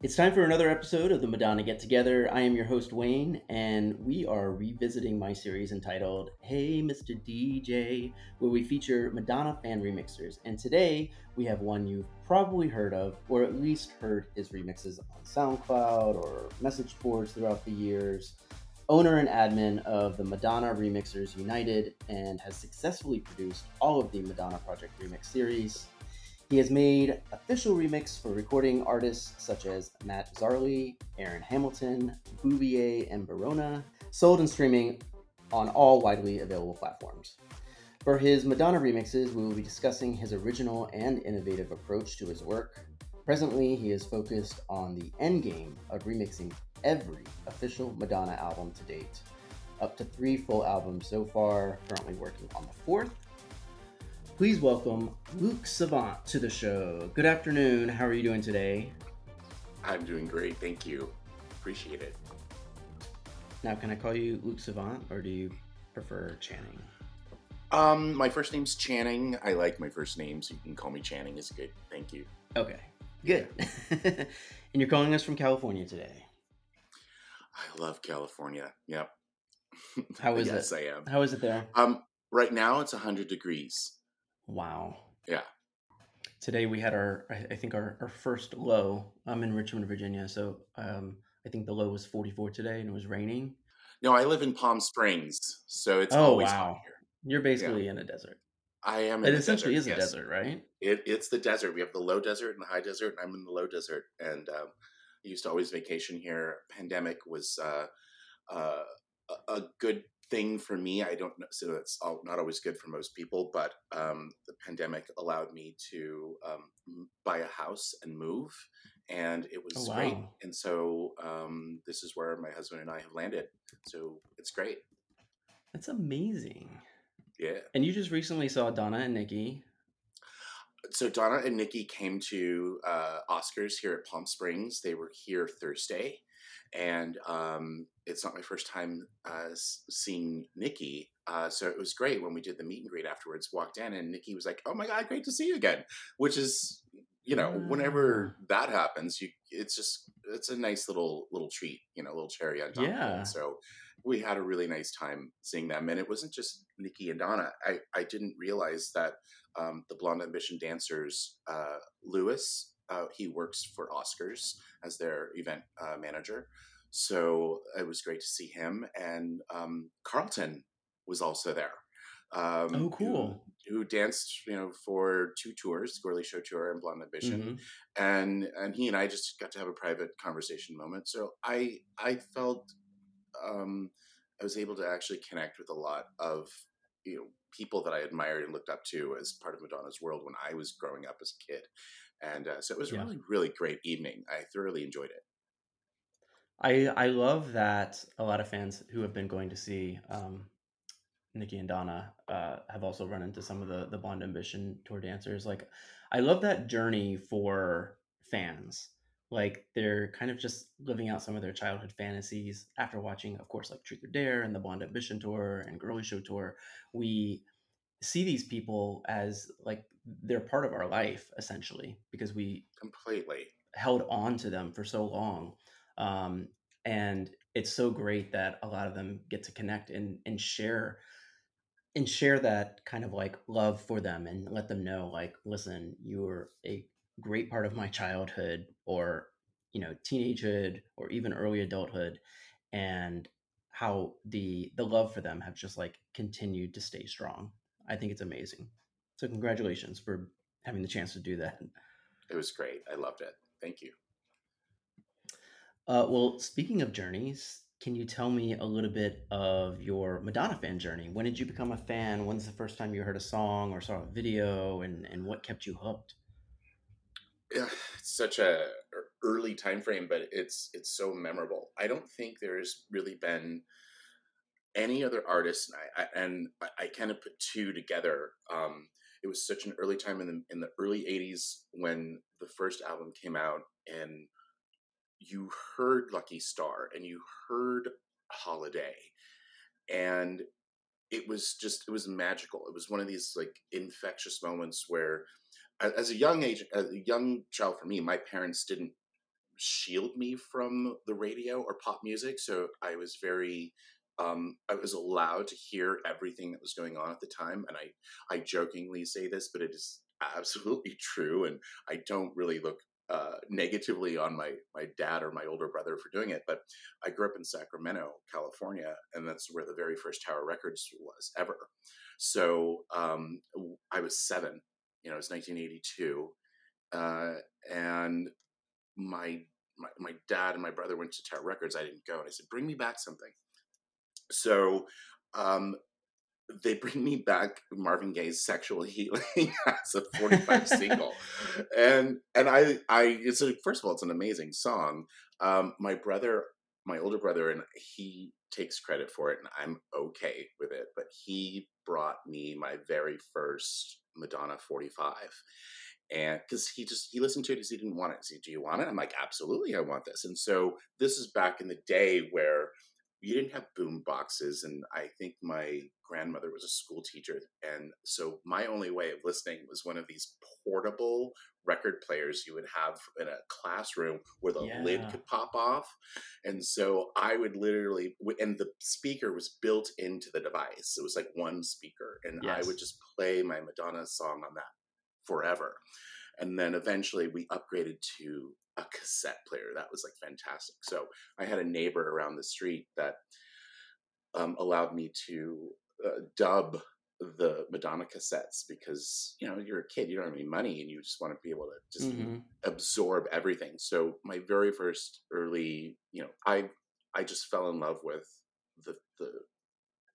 It's time for another episode of the Madonna Get Together. I am your host, Wayne, and we are revisiting my series entitled Hey Mr. DJ, where we feature Madonna fan remixers. And today we have one you've probably heard of, or at least heard his remixes on SoundCloud or message boards throughout the years. Owner and admin of the Madonna Remixers United, and has successfully produced all of the Madonna Project Remix series. He has made official remix for recording artists such as Matt Zarley, Aaron Hamilton, Bouvier, and Barona, sold and streaming on all widely available platforms. For his Madonna remixes, we will be discussing his original and innovative approach to his work. Presently, he is focused on the endgame of remixing every official Madonna album to date. Up to three full albums so far, currently working on the fourth Please welcome Luke Savant to the show. Good afternoon. How are you doing today? I'm doing great. Thank you. Appreciate it. Now, can I call you Luke Savant or do you prefer Channing? Um, my first name's Channing. I like my first name, so you can call me Channing. Is good. Thank you. Okay, good. and you're calling us from California today. I love California. Yep. How is yes, it? I am. How is it there? Um, right now it's 100 degrees. Wow. Yeah. Today we had our, I think our, our first low. I'm in Richmond, Virginia, so um, I think the low was 44 today, and it was raining. No, I live in Palm Springs, so it's oh always wow. hot here. You're basically in a desert. I am. It In essentially desert, is a desert, right? It, it's the desert. We have the low desert and the high desert, and I'm in the low desert. And um, I used to always vacation here. Pandemic was uh, uh, a good thing for me. I don't know, so it's all, not always good for most people, but um, the pandemic allowed me to um, buy a house and move, and it was Oh, great. And so um, this is where my husband and I have landed. So it's great. That's amazing. Yeah. And you just recently saw Donna and Nikki. so Donna and Nikki came to uh, Oscars here at Palm Springs. They were here Thursday, and um, it's not my first time uh, seeing Nikki. Uh, so it was great when we did the meet and greet afterwards. Walked in, and Nikki was like, "Oh my god, great to see you again!" Which is, you know, whenever that happens, you it's just it's a nice little little treat, you know, a little cherry on top. Yeah. So we had a really nice time seeing them, and it wasn't just Nikki and Donna. I I didn't realize that um, the Blonde Ambition dancers, uh, Lewis. Uh, he works for Oscars as their event uh, manager, so it was great to see him. And um, Carlton was also there. Um, Oh, cool. Who, who danced, you know, for two tours, Girlie Show Tour and Blonde Ambition, Mhm. and and he and I just got to have a private conversation moment. So I I felt um, I was able to actually connect with a lot of you know people that I admired and looked up to as part of Madonna's world when I was growing up as a kid, and uh, so it was a Yeah. really really great evening. I thoroughly enjoyed it. I I love that a lot of fans who have been going to see um, Nikki and Donna uh, have also run into some of the the Blond Ambition tour dancers. Like, I love that journey for fans. Like they're kind of just living out some of their childhood fantasies after watching, of course, like Truth or Dare and the Blond Ambition tour and Girlie Show tour. We see these people as like they're part of our life essentially because we Completely. held on to them for so long. Um, and it's so great that a lot of them get to connect and, and share and share that kind of like love for them and let them know like listen you're a great part of my childhood or you know teenagehood or even early adulthood and how the the love for them have just like continued to stay strong i think it's amazing so congratulations for having the chance to do that It was great. I loved it. Thank you. Uh, well, speaking of journeys, can you tell me a little bit of your Madonna fan journey? When did you become a fan? When's the first time you heard a song or saw a video, and and what kept you hooked? Yeah, it's such a early time frame, but it's it's so memorable. I don't think there's really been any other artist, and I, I and I, I kind of put two together. Um, it was such an early time in the in the early '80s when the first album came out, and you heard Lucky Star and you heard Holiday, and it was just it was magical. It was one of these like infectious moments where, as a young age, as a young child for me, my parents didn't shield me from the radio or pop music. So I was very um, I was allowed to hear everything that was going on at the time, and I I jokingly say this, but it is absolutely true, and I don't really look uh, negatively on my my dad or my older brother for doing it. But I grew up in Sacramento, California, and that's where the very first Tower Records was ever. So um, I was seven. You know, it was 1982, uh, and my, my my dad and my brother went to Tower Records. I didn't go, and I said, "Bring me back something." So um, they bring me back Marvin Gaye's "Sexual Healing" as a 45 single, and and I I it's a, first of all it's an amazing song. Um, my brother, my older brother, and he takes credit for it, and I'm okay with it. But he brought me my very first Madonna 45, and because he just he listened to it because he didn't want it. He said, "Do you want it?" I'm like, "Absolutely, I want this." And so this is back in the day where you didn't have boom boxes and i think my grandmother was a school teacher and so my only way of listening was one of these portable record players you would have in a classroom where the yeah. lid could pop off and so i would literally and the speaker was built into the device it was like one speaker and yes. i would just play my madonna song on that forever and then eventually we upgraded to a cassette player. That was like fantastic. So I had a neighbor around the street that um, allowed me to uh, dub the Madonna cassettes because you know you're a kid, you don't have any money, and you just want to be able to just mm-hmm. absorb everything. So my very first early, you know, I I just fell in love with the the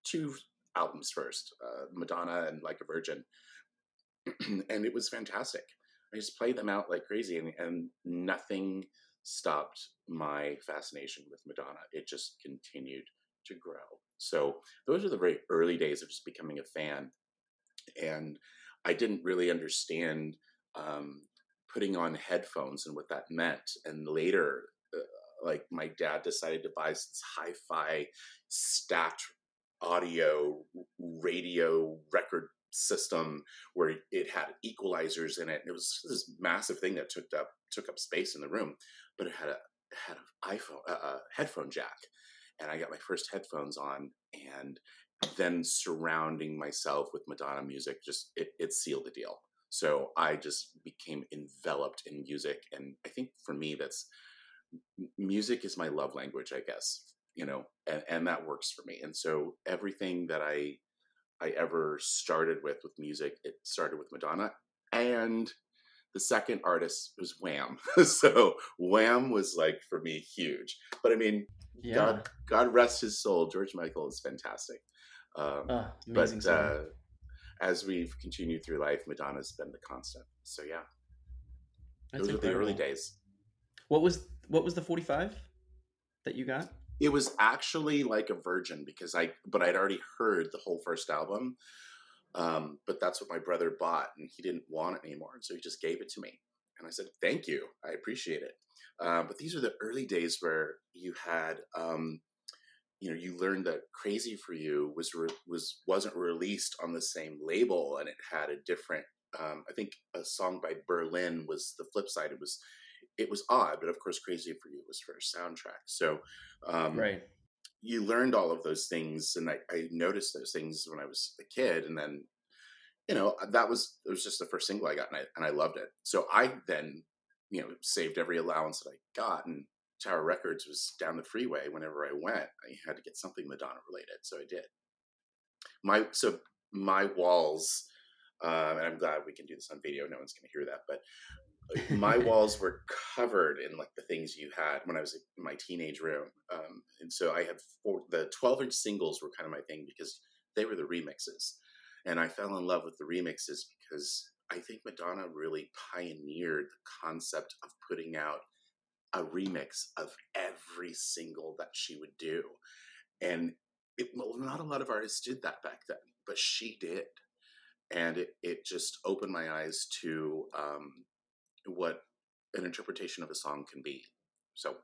two albums first, uh, Madonna and Like a Virgin, and it was fantastic. I just played them out like crazy, and, and nothing stopped my fascination with Madonna. It just continued to grow. So those are the very early days of just becoming a fan, and I didn't really understand um, putting on headphones and what that meant. And later, uh, like my dad decided to buy this hi-fi stacked audio radio record system where it had equalizers in it. It was this massive thing that took up took up space in the room, but it had a had an iPhone a headphone jack, and I got my first headphones on, and then surrounding myself with Madonna music just it, it sealed the deal. So I just became enveloped in music, and I think for me that's music is my love language, I guess you know, and, and that works for me. And so everything that I I ever started with with music. It started with Madonna, and the second artist was Wham. so Wham was like for me huge. But I mean, yeah. God, God rest his soul. George Michael is fantastic. Um, uh, but uh, as we've continued through life, Madonna's been the constant. So yeah, That's those incredible. were the early days. What was what was the forty five that you got? It was actually like a virgin because I, but I'd already heard the whole first album. Um, but that's what my brother bought, and he didn't want it anymore, so he just gave it to me. And I said, "Thank you, I appreciate it." Uh, but these are the early days where you had, um, you know, you learned that "Crazy for You" was re- was wasn't released on the same label, and it had a different. Um, I think a song by Berlin was the flip side. It was it was odd, but of course, Crazy for You was for a soundtrack. So, um, right. You learned all of those things, and I, I, noticed those things when I was a kid, and then, you know, that was it was just the first single I got, and I and I loved it. So I then, you know, saved every allowance that I got, and Tower Records was down the freeway. Whenever I went, I had to get something Madonna related, so I did. My so my walls, um, and I'm glad we can do this on video. No one's going to hear that, but my walls were covered in like the things you had when I was in my teenage room. Um, and so I had four, the 12 inch singles were kind of my thing because they were the remixes. And I fell in love with the remixes because I think Madonna really pioneered the concept of putting out a remix of every single that she would do. And it, well, not a lot of artists did that back then, but she did. And it, it just opened my eyes to um, what an interpretation of a song can be. So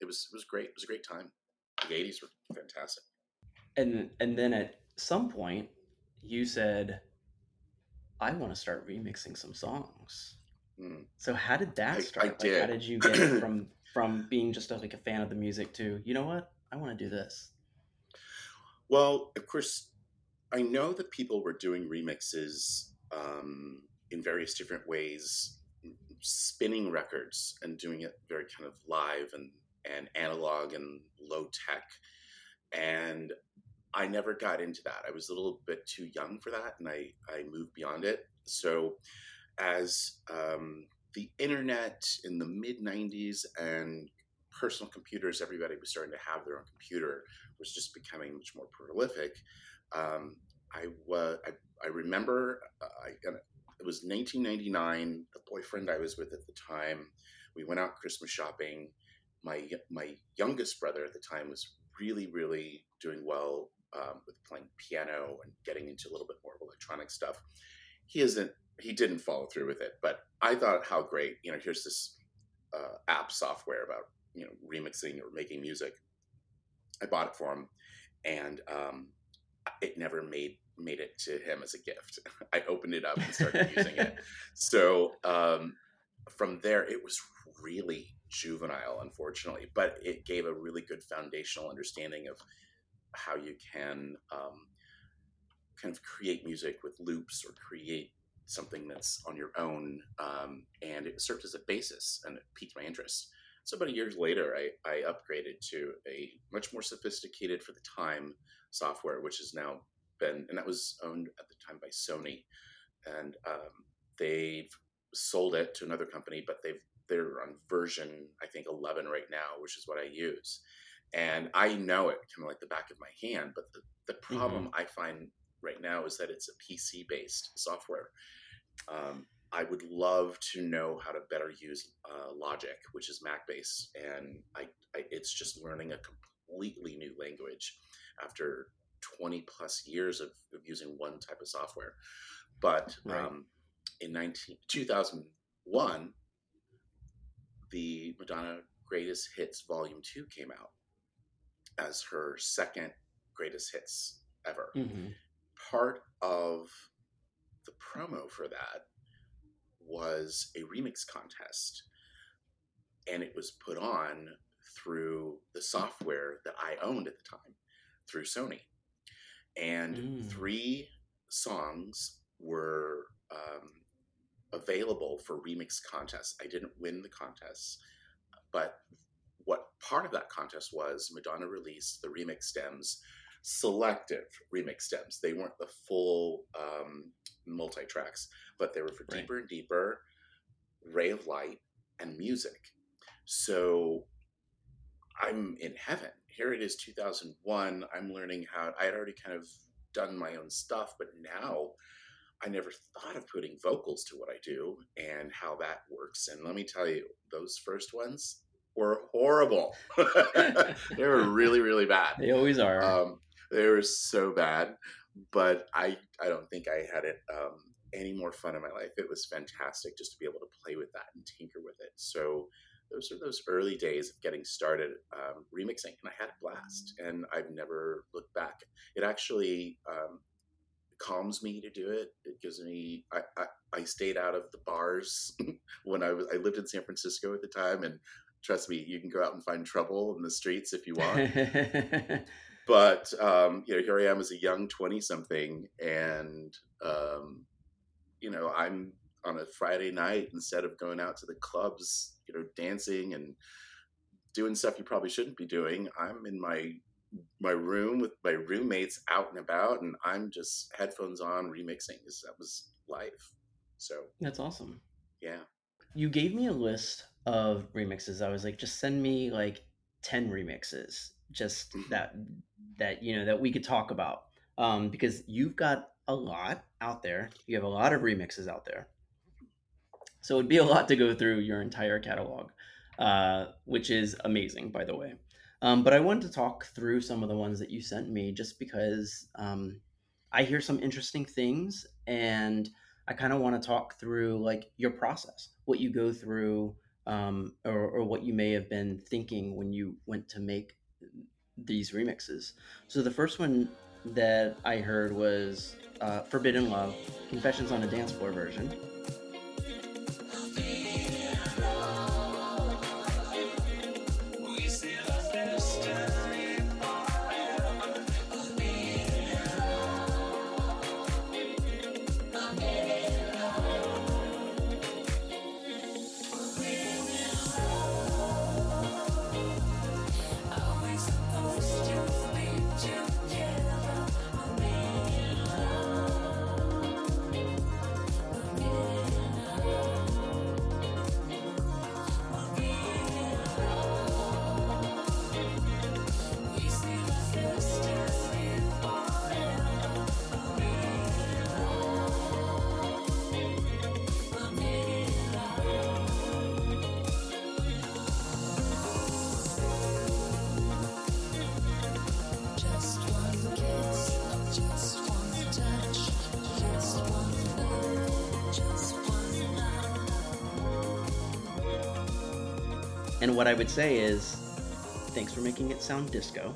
it was it was great. It was a great time. The '80s were fantastic. And and then at some point, you said, "I want to start remixing some songs." Mm. So how did that start? I, I like, did. How did you get from from being just a, like a fan of the music to you know what I want to do this? Well, of course, I know that people were doing remixes um, in various different ways, spinning records and doing it very kind of live and and analog and low tech. And I never got into that. I was a little bit too young for that, and I I moved beyond it. So, as um, the internet in the mid '90s and personal computers, everybody was starting to have their own computer, was just becoming much more prolific. Um, I was I, I remember uh, I, it was 1999. The boyfriend I was with at the time, we went out Christmas shopping. My my youngest brother at the time was really really doing well um, with playing piano and getting into a little bit more electronic stuff. He isn't. He didn't follow through with it, but I thought how great. You know, here's this uh, app software about you know remixing or making music. I bought it for him, and um, it never made made it to him as a gift. I opened it up and started using it. So um, from there, it was really juvenile, unfortunately, but it gave a really good foundational understanding of how you can um, kind of create music with loops or create something that's on your own. Um, and it served as a basis and it piqued my interest. So about years later, I, I upgraded to a much more sophisticated for the time software, which is now been, and that was owned at the time by Sony. And um, they've sold it to another company, but they've they're on version I think 11 right now, which is what I use and I know it kind of like the back of my hand. But the, the problem mm-hmm. I find right now is that it's a PC based software. Um, I would love to know how to better use uh, Logic, which is Mac based, and I, I, it's just learning a completely new language after 20 plus years of, of using one type of software. But right. um, in 19, 2001, the Madonna Greatest Hits Volume 2 came out as her second greatest hits ever. Mm-hmm. Part of the promo for that was a remix contest, and it was put on through the software that I owned at the time through Sony. And mm. three songs were um, available for remix contests. I didn't win the contest, but what part of that contest was Madonna released the remix stems, selective remix stems. They weren't the full um, multi tracks, but they were for right. Deeper and Deeper, Ray of Light, and Music. So I'm in heaven. Here it is, 2001. I'm learning how I had already kind of done my own stuff, but now I never thought of putting vocals to what I do and how that works. And let me tell you, those first ones, were horrible. they were really, really bad. They always are. Um, they were so bad, but I, I don't think I had it um, any more fun in my life. It was fantastic just to be able to play with that and tinker with it. So those are those early days of getting started um, remixing, and I had a blast, and I've never looked back. It actually um, calms me to do it. It gives me. I, I, I stayed out of the bars when I was. I lived in San Francisco at the time, and trust me, you can go out and find trouble in the streets if you want. but um, you know, here I am as a young twenty-something, and um, you know, I'm on a Friday night instead of going out to the clubs, you know, dancing and doing stuff you probably shouldn't be doing. I'm in my my room with my roommates out and about, and I'm just headphones on remixing. Because that was life. So that's awesome. Yeah. You gave me a list of remixes. I was like, just send me like 10 remixes just mm-hmm. that that you know that we could talk about um, because you've got a lot out there you have a lot of remixes out there so it'd be a lot to go through your entire catalog uh, which is amazing by the way um, but i wanted to talk through some of the ones that you sent me just because um, i hear some interesting things and i kind of want to talk through like your process what you go through um, or, or what you may have been thinking when you went to make these remixes. So the first one that I heard was uh, Forbidden Love, Confessions on a Dance Floor version. Would say is, thanks for making it sound disco.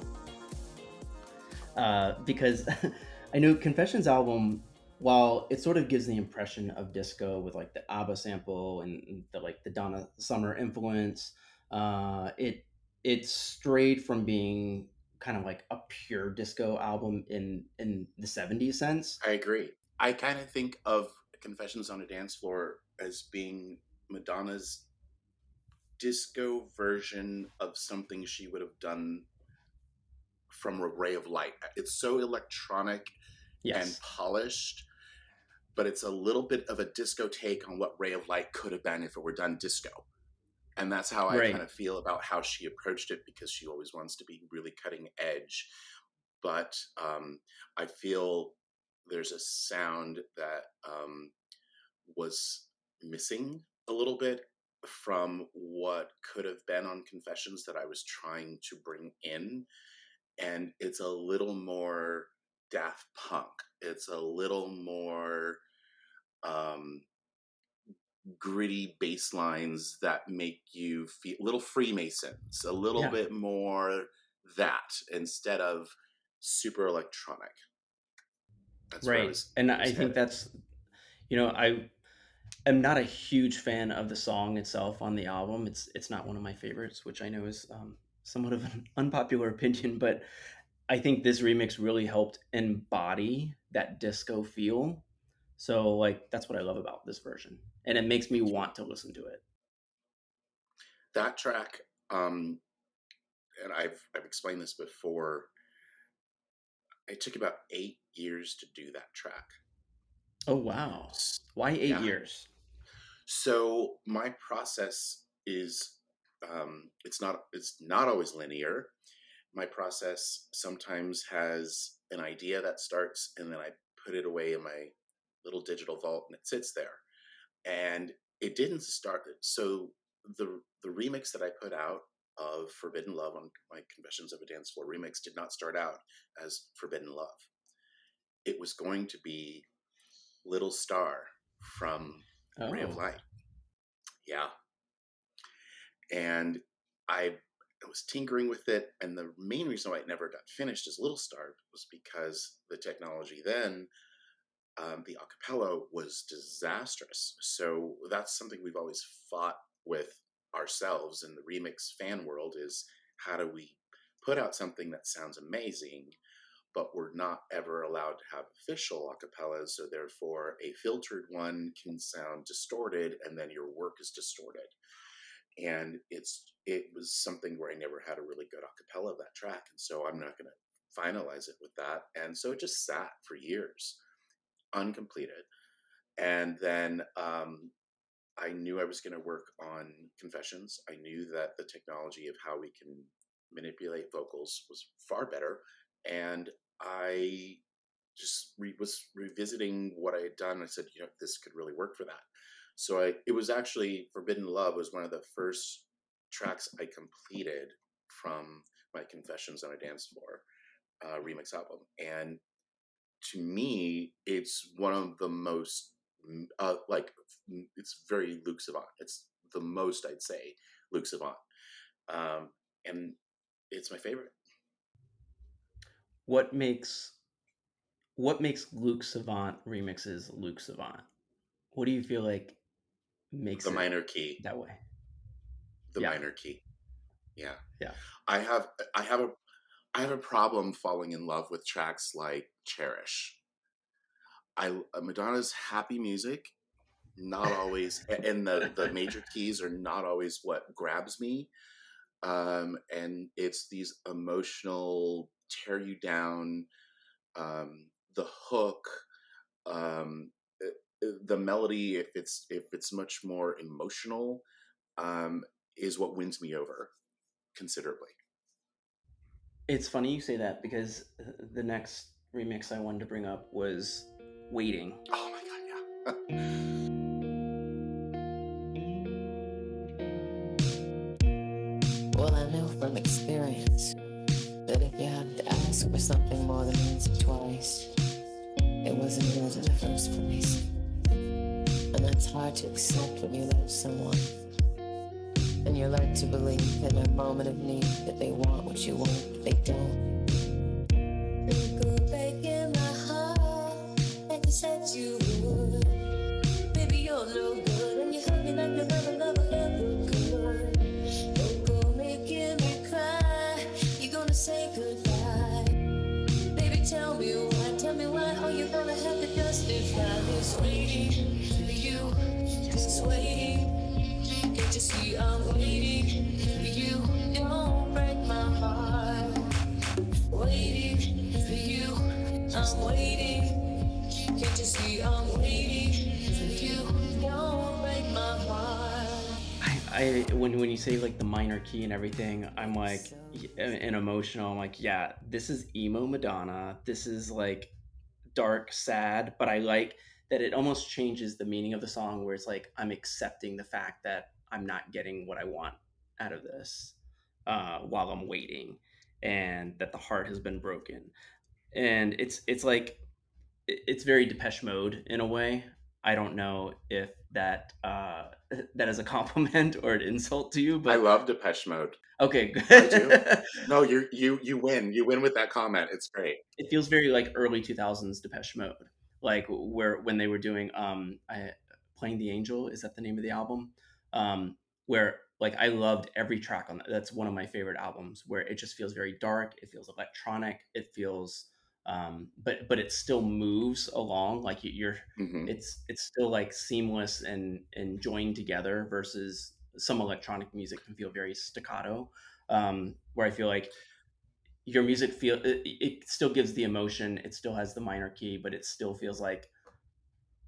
Uh, because I know Confessions album, while it sort of gives the impression of disco with like the ABBA sample and the like the Donna Summer influence, uh, it it strayed from being kind of like a pure disco album in in the 70s sense. I agree. I kind of think of Confessions on a Dance Floor as being Madonna's disco version of something she would have done from a ray of light. It's so electronic yes. and polished, but it's a little bit of a disco take on what Ray of Light could have been if it were done disco. And that's how I right. kind of feel about how she approached it because she always wants to be really cutting edge. But um, I feel there's a sound that um, was missing a little bit from what could have been on Confessions that I was trying to bring in. And it's a little more Daft Punk. It's a little more um, gritty bass lines that make you feel little Freemasons, a little yeah. bit more that instead of super electronic. That's right. I was, and I think that's, you know, I am not a huge fan of the song itself on the album. It's it's not one of my favorites, which I know is um, somewhat of an unpopular opinion, but I think this remix really helped embody that disco feel. So like that's what I love about this version. And it makes me want to listen to it. That track, um, and I've I've explained this before. It took about eight years to do that track. Oh wow! Why eight yeah. years? So my process is um, it's not it's not always linear my process sometimes has an idea that starts and then I put it away in my little digital vault and it sits there. And it didn't start so the the remix that I put out of Forbidden Love on my Confessions of a Dance Floor remix did not start out as Forbidden Love. It was going to be Little Star from oh. Ray of oh. Light. Yeah. And I I was tinkering with it, and the main reason why it never got finished as Little Star was because the technology then, um, the acapella was disastrous. So that's something we've always fought with ourselves in the remix fan world: is how do we put out something that sounds amazing, but we're not ever allowed to have official a acapellas. So therefore, a filtered one can sound distorted, and then your work is distorted and it's it was something where I never had a really good acapella of that track, and so I'm not going to finalize it with that, and so it just sat for years, uncompleted, and then um, I knew I was going to work on confessions. I knew that the technology of how we can manipulate vocals was far better, and I just re- was revisiting what I had done. I said, you know, this could really work for that. So I, it was actually Forbidden Love was one of the first tracks I completed from my Confessions on a Dance Floor uh, remix album, and to me, it's one of the most uh, like it's very Luke Savant. It's the most I'd say Luke Savant, um, and it's my favorite. What makes what makes Luke Savant remixes Luke Savant? What do you feel like makes the minor key that way. The yeah. minor key. Yeah. Yeah. I have I have a I have a problem falling in love with tracks like Cherish. I uh, Madonna's happy music not always and the the major keys are not always what grabs me. Um and it's these emotional tear you down um the hook um the melody, if it's if it's much more emotional, um, is what wins me over considerably. It's funny you say that because the next remix I wanted to bring up was "Waiting." Oh my god, yeah. ask for something more than once or twice, it wasn't yours in the first place. And that's hard to accept when you love someone. and you learn to believe in a moment of need that they want what you want, but they don't. When when you say like the minor key and everything, I'm like and emotional. I'm like, yeah, this is emo Madonna. This is like dark, sad, but I like that it almost changes the meaning of the song where it's like I'm accepting the fact that I'm not getting what I want out of this uh, while I'm waiting, and that the heart has been broken, and it's it's like it's very Depeche Mode in a way. I don't know if that uh, that is a compliment or an insult to you, but I love Depeche Mode. okay, good. No, you you you win. You win with that comment. It's great. it feels very like early 2000s Depeche Mode, like where when they were doing um, I, playing the Angel is that the name of the album, um, where like I loved every track on that. That's one of my favorite albums where it just feels very dark. It feels electronic. It feels, um, but but it still moves along like you- you're. hmm It's it's still like seamless and and joined together versus some electronic music can feel very staccato. Um, where I feel like your music feel it, it still gives the emotion it still has the minor key but it still feels like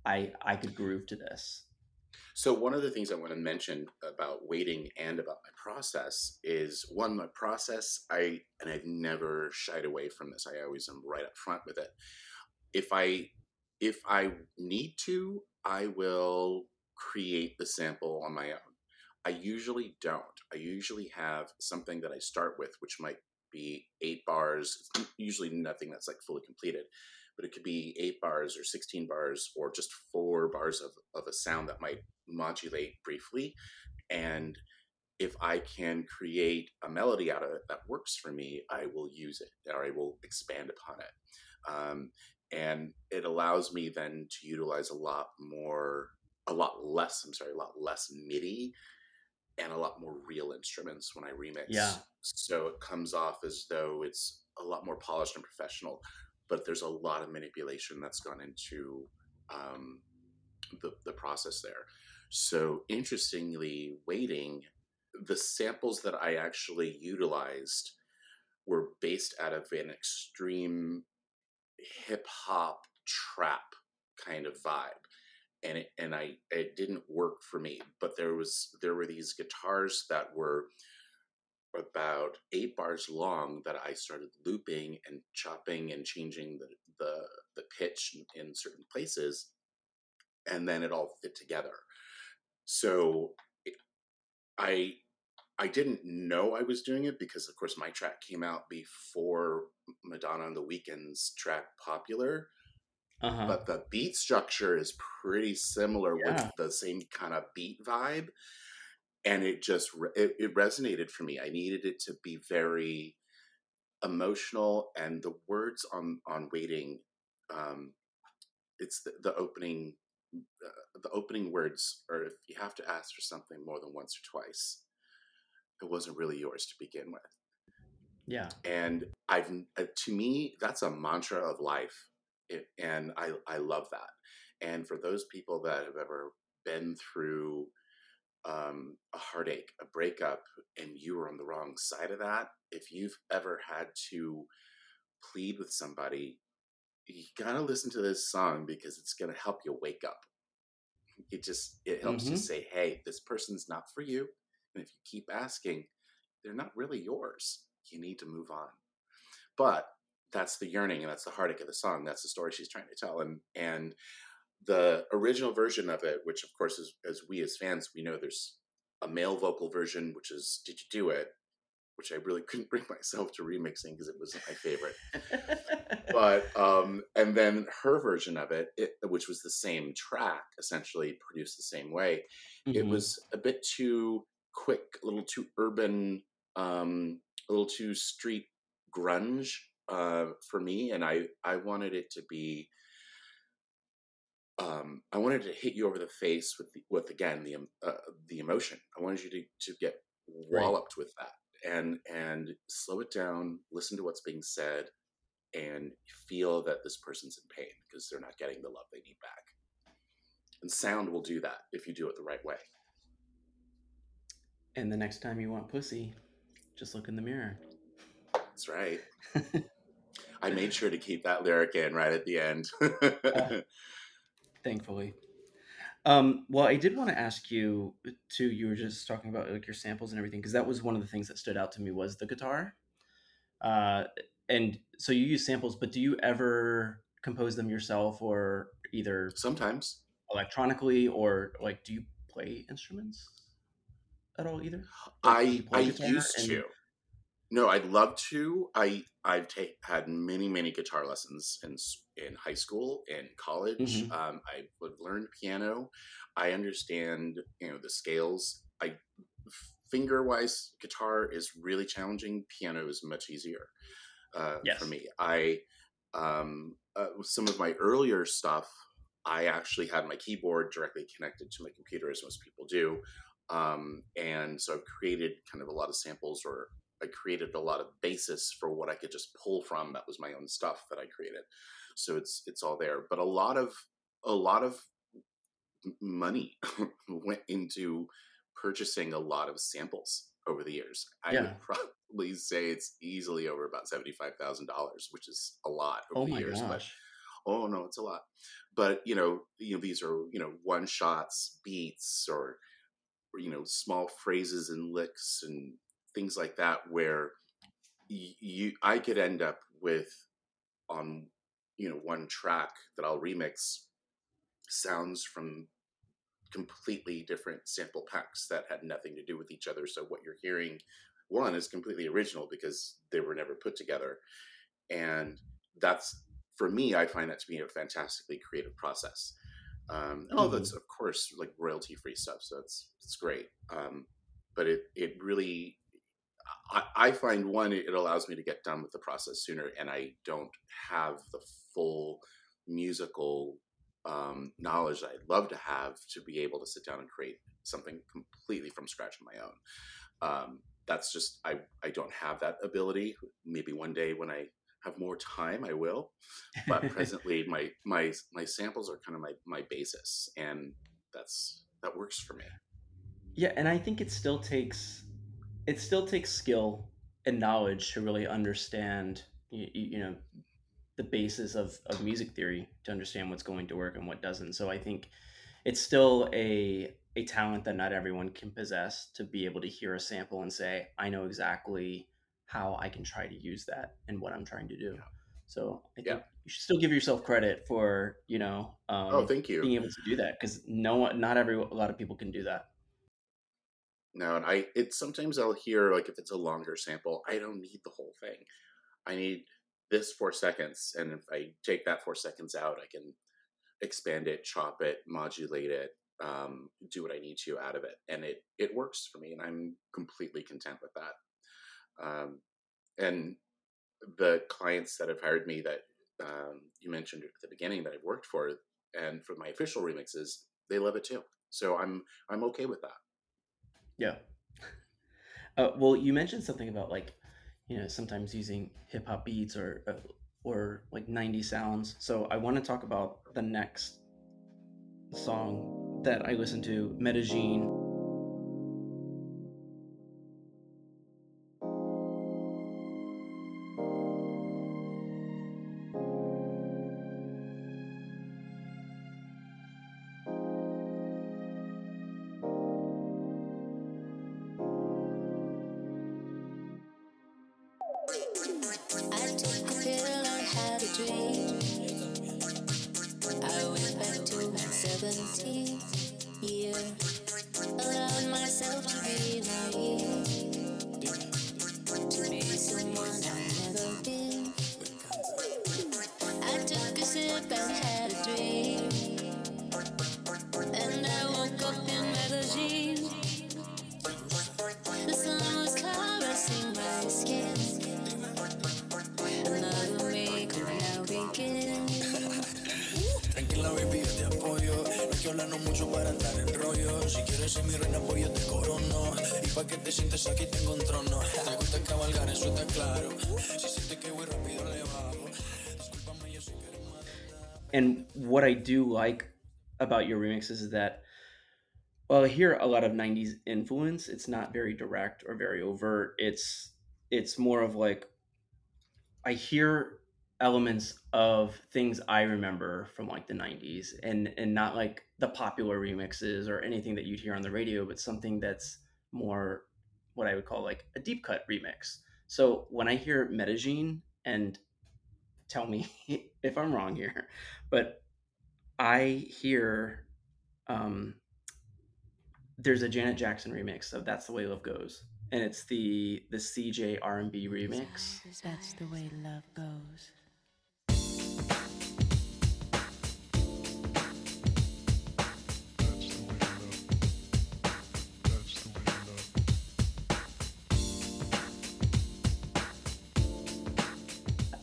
i i could groove to this So one of the things I want to mention about waiting and about my process is one, my process. I and I've never shied away from this. I always am right up front with it. If I if I need to, I will create the sample on my own. I usually don't. I usually have something that I start with, which might be eight bars. Usually nothing that's like fully completed, but it could be eight bars or 16 bars or just four bars of, of a sound that might modulate briefly. And if I can create a melody out of it that works for me, I will use it or I will expand upon it. Um, and it allows me then to utilize a lot more, a lot less, I'm sorry, a lot less MIDI and a lot more real instruments when I remix. Yeah. So it comes off as though it's a lot more polished and professional, but there's a lot of manipulation that's gone into um, the, the process there. So interestingly, waiting, the samples that I actually utilized were based out of an extreme hip hop trap kind of vibe. And it, and I it didn't work for me, but there was there were these guitars that were about eight bars long that I started looping and chopping and changing the the, the pitch in, in certain places, and then it all fit together. So I I didn't know I was doing it because of course my track came out before Madonna and the Weeknd's track Popular, uh-huh but the beat structure is pretty similar Yeah. with the same kind of beat vibe and it just it, it resonated for me. I needed it to be very emotional and the words on on waiting um it's the, the opening uh, the opening words are if you have to ask for something more than once or twice it wasn't really yours to begin with. Yeah. And I've uh, to me that's a mantra of life, it, and I I love that. And for those people that have ever been through um, a heartache, a breakup, and you were on the wrong side of that, if you've ever had to plead with somebody, you gotta listen to this song because it's gonna help you wake up. It just it helps you Mhm. say, "Hey, this person's not for you," and if you keep asking, they're not really yours. You need to move on. But that's the yearning and that's the heartache of the song. That's the story she's trying to tell. And and the original version of it, which of course is as we as fans, we know there's a male vocal version, which is Did You Do It? Which I really couldn't bring myself to remixing because it wasn't my favorite. But um and then her version of it, it, which was the same track, essentially produced the same way, it Mhm. was a bit too quick, a little too urban, um, a little too street grunge uh, for me, and I I wanted it to be. Um, I wanted to hit you over the face with the, with again the uh, the emotion. I wanted you to to get walloped right. with that and and slow it down, listen to what's being said, and feel that this person's in pain because they're not getting the love they need back. And sound will do that if you do it the right way. And the next time you want pussy, just look in the mirror. That's right. I made sure to keep that lyric in right at the end. uh, thankfully. Um, well, I did want to ask you too. You were just talking about like your samples and everything because that was one of the things that stood out to me was the guitar. Uh, and so you use samples, but do you ever compose them yourself or either sometimes electronically or like do you play instruments at all either? Like, I I used and... to. No, I'd love to. I I've ta- had many many guitar lessons in in high school and college. Mm-hmm. Um, I learned piano. I understand you know the scales. I finger wise guitar is really challenging. Piano is much easier uh, yes. for me. I um, uh, some of my earlier stuff, I actually had my keyboard directly connected to my computer, as most people do, um, and so I've created kind of a lot of samples, or I created a lot of basis for what I could just pull from. That was my own stuff that I created, so it's it's all there. But a lot of a lot of money went into purchasing a lot of samples over the years. I yeah. would probably say it's easily over about seventy-five thousand dollars, which is a lot over oh the years. Gosh. But oh no, it's a lot. But you know, you know, these are you know one shots, beats, or, or you know, small phrases and licks and things like that, where you I could end up with on you know one track that I'll remix sounds from completely different sample packs that had nothing to do with each other. So what you're hearing, one is completely original because they were never put together, and that's for me. I find that to be a fantastically creative process. Um, oh, mm-hmm. that's of course like royalty free stuff, so it's it's great. Um, but it it really I, I, find one it allows me to get done with the process sooner, and I don't have the full musical um, knowledge that I'd love to have to be able to sit down and create something completely from scratch on my own. Um, that's just I I don't have that ability. Maybe one day when I have more time, I will. But presently, my my my samples are kind of my my basis, and that's that works for me. Yeah, and I think it still takes it still takes skill and knowledge to really understand you, you know the basis of, of music theory to understand what's going to work and what doesn't. So I think it's still a a talent that not everyone can possess to be able to hear a sample and say, I know exactly how I can try to use that and what I'm trying to do. Yeah. So I think yeah. you should still give yourself credit for, you know, um, oh, thank you. being able to do that because no one, not every, a lot of people can do that. No, and I, it sometimes I'll hear like if it's a longer sample, I don't need the whole thing. I need this four seconds. And if I take that four seconds out, I can expand it, chop it, modulate it, um, do what I need to out of it. And it, it works for me. And I'm completely content with that. Um, and the clients that have hired me that um, you mentioned at the beginning that I've worked for and for my official remixes, they love it too. So I'm, I'm okay with that. Yeah. Uh, well, you mentioned something about like you know sometimes using hip hop beats or uh, or like 90 sounds. So I want to talk about the next song that I listened to, Medellin. Aquí tengo un trono. Te gusta cabalgar, eso está claro. Si sientes que voy rápido, le bajo. Discúlpame, yo. And what I do like about your remixes is that well, I hear a lot of '90s influence. It's not very direct or very overt. It's it's more of like I hear elements of things I remember from like the '90s, and and not like the popular remixes or anything that you'd hear on the radio, but something that's more what I would call like a deep cut remix. So when I hear Medellin, and tell me if I'm wrong here, but I hear um, there's a Janet Jackson remix of "That's the Way Love Goes," and it's the the CJ R&B remix. That's the way love goes.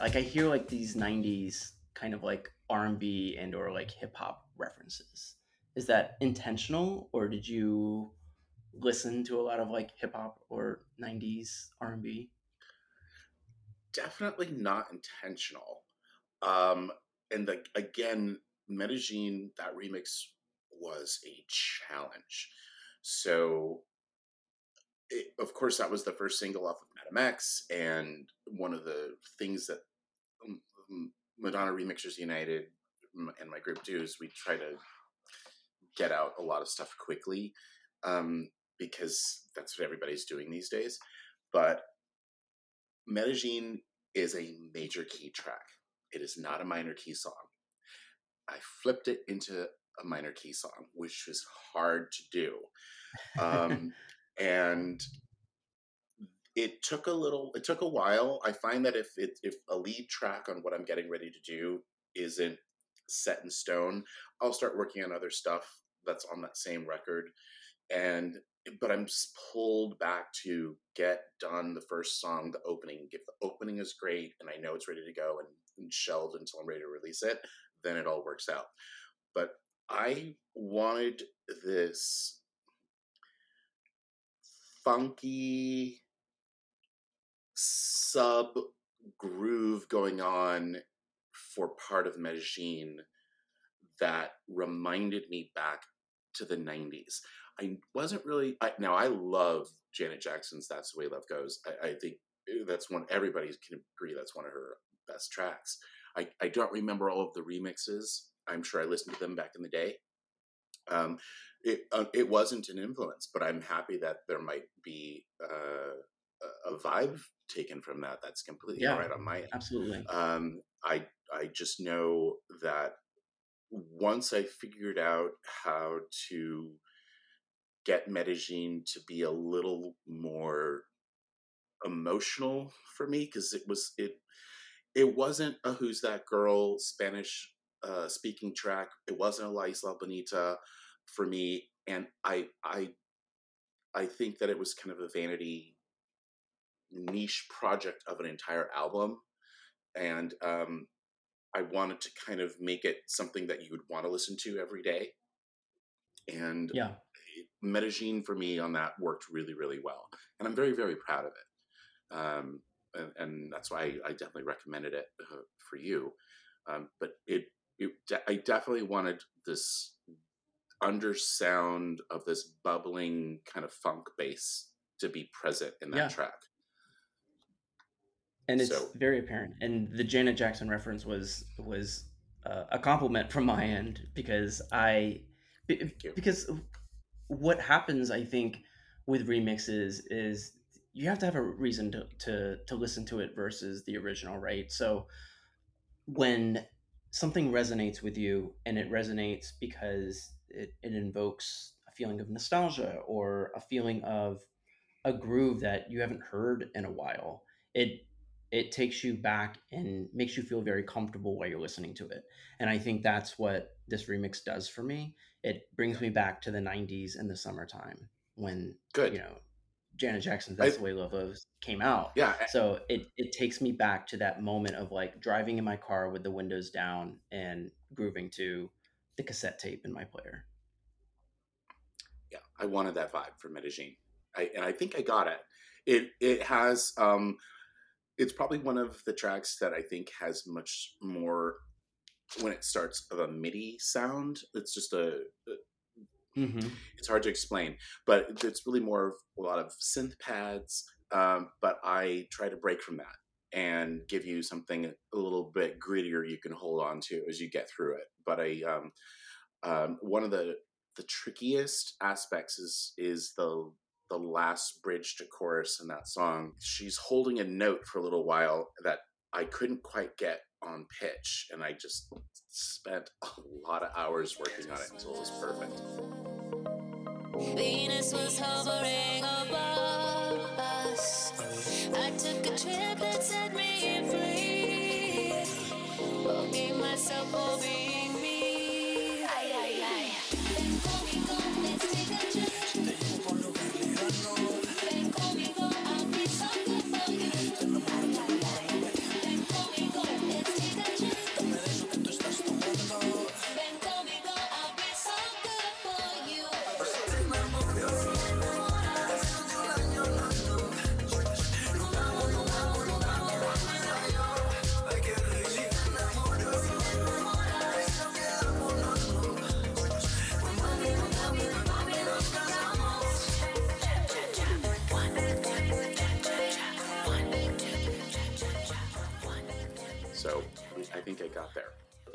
Like I hear like these '90s kind of like R&B and or like hip hop references. Is that intentional, or did you listen to a lot of like hip hop or '90s R&B? definitely not intentional. Um, and the, again, Medellin, that remix was a challenge. So, it, of course, that was the first single off of Madame X, and one of the things that Madonna Remixers United and my group do is we try to get out a lot of stuff quickly um, because that's what everybody's doing these days. But Medellin is a major key track. It is not a minor key song. I flipped it into a minor key song, which was hard to do. Um, and it took a little, it took a while. I find that if it, if a lead track on what I'm getting ready to do isn't set in stone, I'll start working on other stuff that's on that same record. And but I'm just pulled back to get done the first song, the opening. If the opening is great and I know it's ready to go and, and shelved until I'm ready to release it, then it all works out. But I wanted this funky sub groove going on for part of Medellin that reminded me back to the 90s. I wasn't really I, now. I love Janet Jackson's "That's the Way Love Goes." I, I think eh, that's one everybody can agree that's one of her best tracks. I, I don't remember all of the remixes. I'm sure I listened to them back in the day. Um, it uh, it wasn't an influence, but I'm happy that there might be uh, a, vibe taken from that. That's completely Yeah, right on my end. absolutely. Um, I I just know that once I figured out how to get Medellin to be a little more emotional for me, because it was it it wasn't a Who's That Girl Spanish uh, speaking track. It wasn't a La Isla Bonita for me, and I I I think that it was kind of a vanity niche project of an entire album, and um, I wanted to kind of make it something that you would want to listen to every day. And Yeah. Medellin for me on that worked really, really well, and I'm very, very proud of it. Um, and, and that's why I, I definitely recommended it uh, for you. Um, but it, it, I definitely wanted this undersound of this bubbling kind of funk bass to be present in that Yeah. track. And it's So- very apparent. And the Janet Jackson reference was was uh, a compliment from my end because I you. because what happens I think with remixes is you have to have a reason to to to listen to it versus the original, right? So when something resonates with you and it resonates because it, it invokes a feeling of nostalgia or a feeling of a groove that you haven't heard in a while it it takes you back and makes you feel very comfortable while you're listening to it and i think that's what this remix does for me it brings me back to the 90s in the summertime when Good. you know janet jackson's I- that's the way love lives came out Yeah, so it, it takes me back to that moment of like driving in my car with the windows down and grooving to the cassette tape in my player. Yeah, I wanted that vibe for Medellin. I, and I think I got it. It it has um, it's probably one of the tracks that I think has much more when it starts of a MIDI sound. It's just a, a Mm-hmm. it's hard to explain, but it's really more of a lot of synth pads. Um, but I try to break from that and give you something a little bit grittier you can hold on to as you get through it. But I, um, um, one of the the trickiest aspects is is the the last bridge to chorus in that song. She's holding a note for a little while that I couldn't quite get on pitch, and I just spent a lot of hours working on it until it was perfect. Venus was hovering above us. I took a trip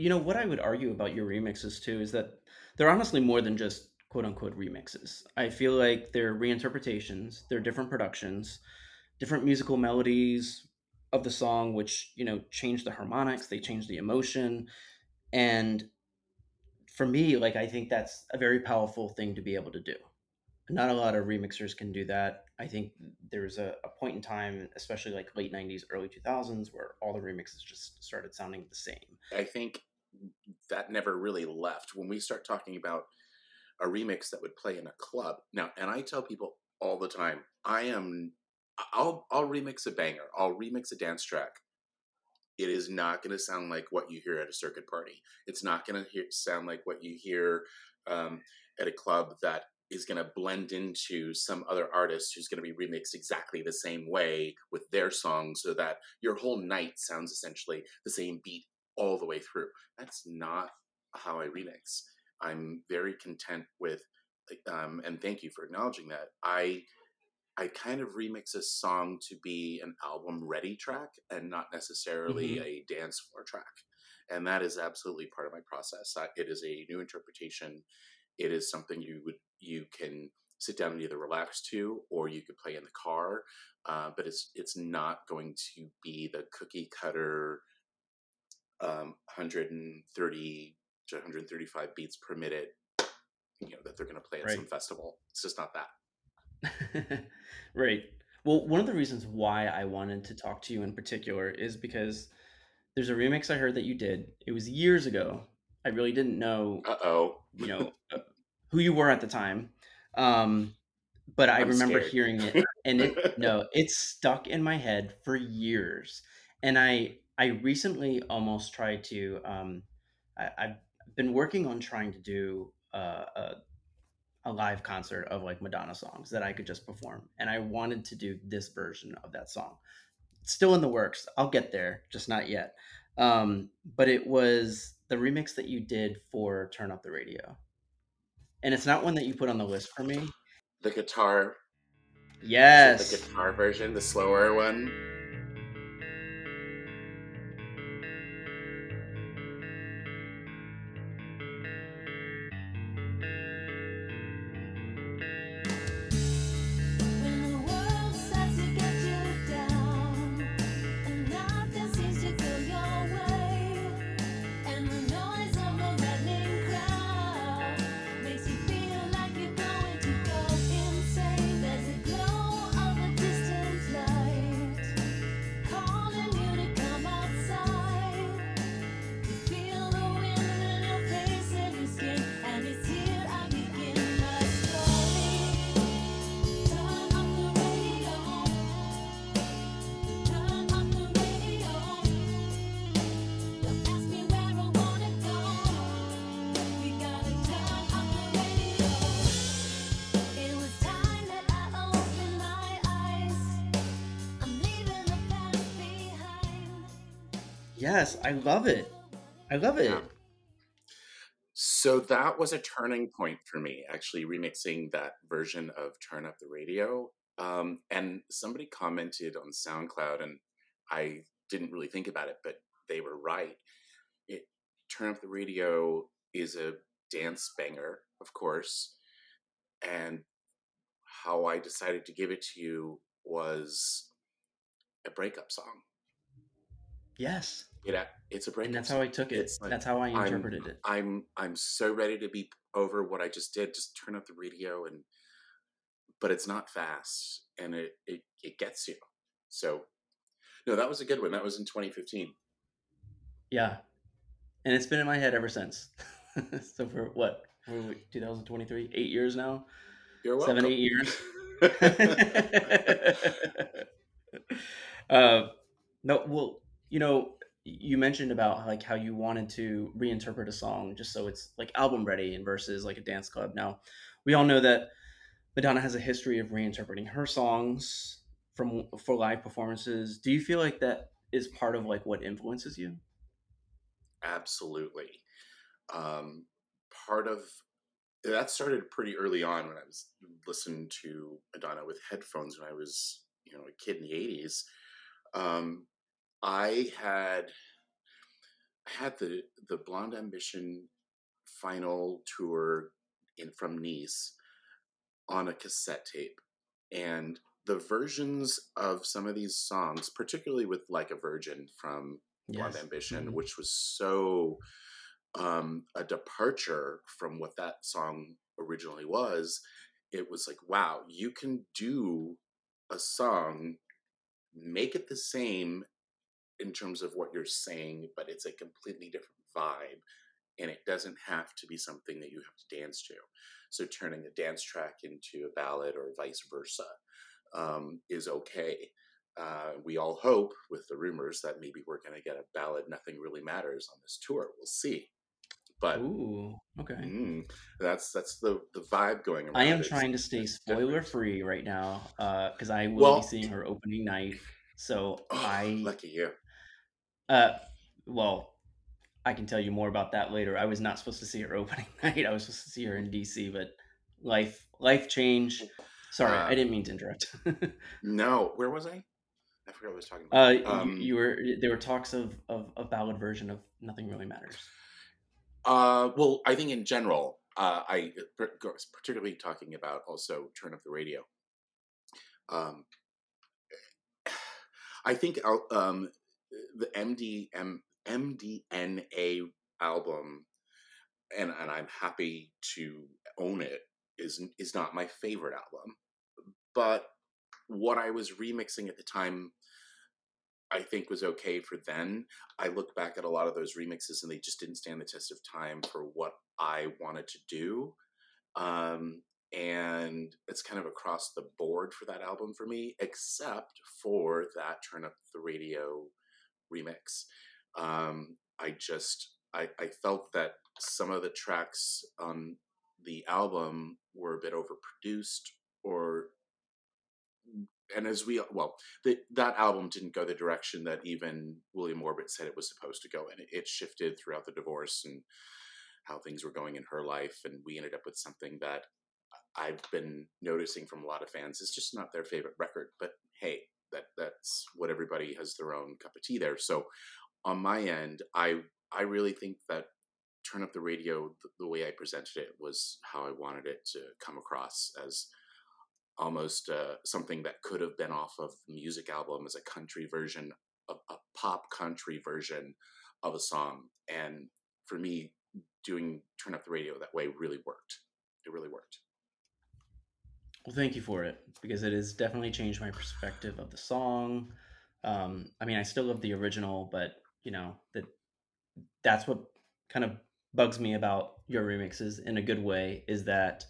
You know what I would argue about your remixes too is that they're honestly more than just quote unquote remixes. I feel like they're reinterpretations, they're different productions, different musical melodies of the song, which you know change the harmonics, they change the emotion, and for me, like I think that's a very powerful thing to be able to do. Not a lot of remixers can do that. I think there's a, a point in time, especially like late '90s, early 2000s, where all the remixes just started sounding the same. I think that never really left. When we start talking about a remix that would play in a club now, and I tell people all the time, I am, I'll, I'll remix a banger, I'll remix a dance track. It is not going to sound like what you hear at a circuit party. It's not going to sound like what you hear um, at a club that is going to blend into some other artist who's going to be remixed exactly the same way with their song so that your whole night sounds essentially the same beat all the way through. That's not how I remix. I'm very content with, um, and thank you for acknowledging that. I I kind of remix a song to be an album ready track and not necessarily a dance floor track, and that is absolutely part of my process. It is a new interpretation. It is something you would you can sit down and either relax to, or you could play in the car. Uh, but it's it's not going to be the cookie cutter um, 130 to 135 beats per minute, you know, that they're going to play at some festival. It's just not that. right. Well, one of the reasons why I wanted to talk to you in particular is because there's a remix I heard that you did. It was years ago. I really didn't know, Uh oh. you know, uh, who you were at the time. Um, but I I'm remember scared. hearing it and it no, it stuck in my head for years. And I I recently almost tried to um I, I've been working on trying to do uh, a a live concert of like Madonna songs that I could just perform. And I wanted to do this version of that song. It's still in the works. I'll get there, just not yet. Um, but it was the remix that you did for Turn Up the Radio. And it's not one that you put on the list for me. The guitar, Yes. the guitar version, the slower one. I love it. I love it. Yeah. So that was a turning point for me, actually remixing that version of Turn Up the Radio. Um, and somebody commented on SoundCloud, and I didn't really think about it, but they were right. It Turn Up the Radio is a dance banger, of course. And how I decided to give it to you was a breakup song. Yes. It, it's a breakup. And that's how I took it. Like, that's how I I'm- interpreted it. I'm I'm so ready to be over what I just did. Just turn up the radio and but it's not fast and it it, it gets you. So no, that was a good one. That was in 2015. Yeah. And it's been in my head ever since. so for what? Where are we, 2023? Eight years now? You're welcome. Seven, eight years? uh, no, well, you know, you mentioned about like how you wanted to reinterpret a song just so it's like album ready and versus like a dance club. Now, we all know that Madonna has a history of reinterpreting her songs from for live performances. Do you feel like that is part of like what influences you? Absolutely. Um, part of that started pretty early on when I was listening to Madonna with headphones when I was, you know, a kid in the '80s. Um, I had had the the Blond Ambition final tour in from Nice on a cassette tape, and the versions of some of these songs, particularly with "Like a Virgin" from Blond Yes. Ambition, Mhm. which was so um, a departure from what that song originally was. It was like, wow, you can do a song, make it the same in terms of what you're saying, but it's a completely different vibe. And it doesn't have to be something that you have to dance to. So turning a dance track into a ballad or vice versa um, is okay. Uh, we all hope, with the rumors, that maybe we're going to get a ballad "Nothing Really Matters" on this tour. We'll see, but Ooh, okay. mm, that's that's the the vibe going around. I am trying to stay spoiler free right now because I will Well- be seeing her opening night. So Oh, I, lucky you. Uh, well, I can tell you more about that later. I was not supposed to see her opening night. I was supposed to see her in DC, but life life change. Sorry, Uh, I didn't mean to interrupt. No, where was I? I forgot what I was talking about. uh, you- Um, you, were there were talks of of a ballad version of Nothing Really Matters. Uh, well, I think in general, uh, I particularly talking about also turn up the radio. Um, I think I'll- um, the MDM MDNA album, and and I'm happy to own it. is is not my favorite album, but what I was remixing at the time. I think was okay for then. I look back at a lot of those remixes and they just didn't stand the test of time for what I wanted to do. Um, and it's kind of across the board for that album for me, except for that Turn Up the Radio remix. Um, I just, I, I felt that some of the tracks on the album were a bit overproduced or and as we well the, that album didn't go the direction that even william orbit said it was supposed to go and it, it shifted throughout the divorce and how things were going in her life and we ended up with something that i've been noticing from a lot of fans is just not their favorite record but hey that that's what everybody has their own cup of tea there. So on my end i i really think that turn up the radio the, the way i presented it was how i wanted it to come across as almost uh, something that could have been off of the music album as a country version of a pop country version of a song. And for me doing turn up the radio that way really worked. It really worked Well, thank you for it because it has definitely changed my perspective of the song. Um, I mean, I still love the original, but you know that that's what kind of bugs me about your remixes in a good way is that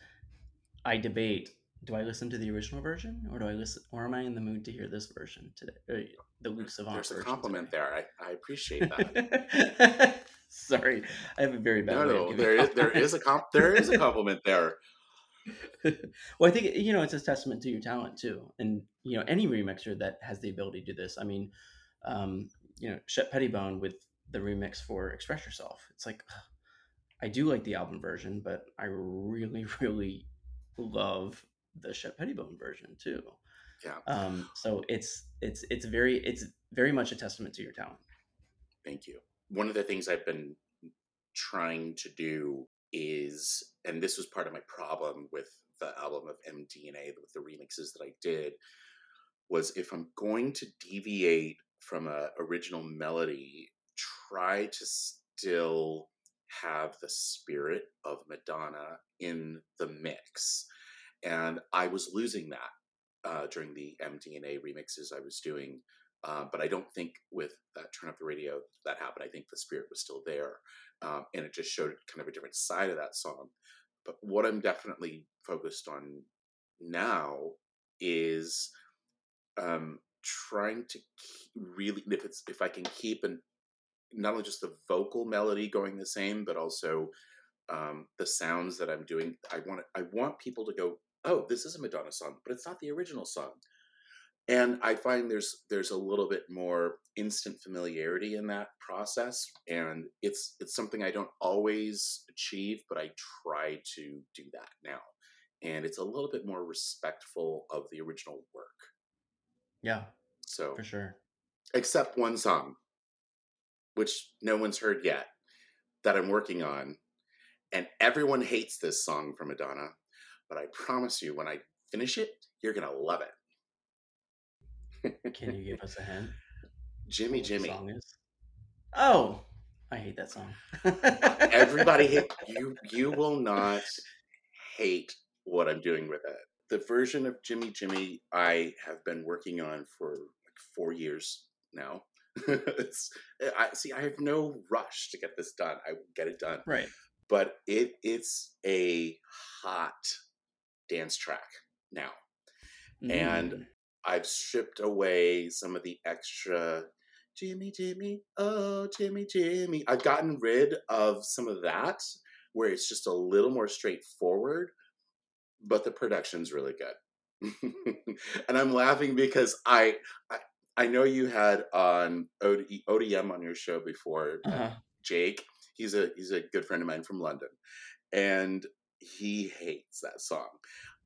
I debate: do I listen to the original version, or do I listen, or am I in the mood to hear this version today? The Luke Savant there's a compliment today? there I, I appreciate that Sorry, I have a very bad no no there is there is a comp there is a compliment there well, I think you know it's a testament to your talent too, and you know any remixer that has the ability to do this. I mean, um, you know Shep Pettibone with the remix for Express Yourself. It's like I do like the album version, but I really, really love the Shep Pettibone version too. Yeah. Um, so it's it's it's very it's very much a testament to your talent. Thank you. One of the things I've been trying to do is, and this was part of my problem with the album of MDNA with the remixes that I did, was if I'm going to deviate from a original melody, try to still have the spirit of Madonna in the mix. And I was losing that uh, during the MDNA remixes I was doing. Uh, but I don't think with that turn up the radio that happened. I think the spirit was still there, um, and it just showed kind of a different side of that song. But what I'm definitely focused on now is um, trying to really, if it's if I can keep and not only just the vocal melody going the same, but also um, the sounds that I'm doing. I want I want people to go, oh, this is a Madonna song, but it's not the original song. And I find there's there's a little bit more instant familiarity in that process, and it's it's something I don't always achieve, but I try to do that now, and it's a little bit more respectful of the original work. Yeah, So, for sure. except one song, which no one's heard yet, that I'm working on, and everyone hates this song from Madonna, but I promise you, when I finish it, you're gonna love it. Can you give us a hint? Jimmy what Jimmy. song is? Oh, I hate that song. Everybody hate you. You will not hate what I'm doing with it. The version of Jimmy Jimmy I have been working on for like four years now. it's I see. I have no rush to get this done. I will get it done. right. but it it's a hot dance track now. And Mm. I've stripped away some of the extra Jimmy Jimmy, oh Jimmy Jimmy. I've gotten rid of some of that where it's just a little more straightforward, but the production's really good. and I'm laughing because I, I I know you had on OD, ODM on your show before, uh, uh-huh. Jake. He's a he's a good friend of mine from London, and he hates that song.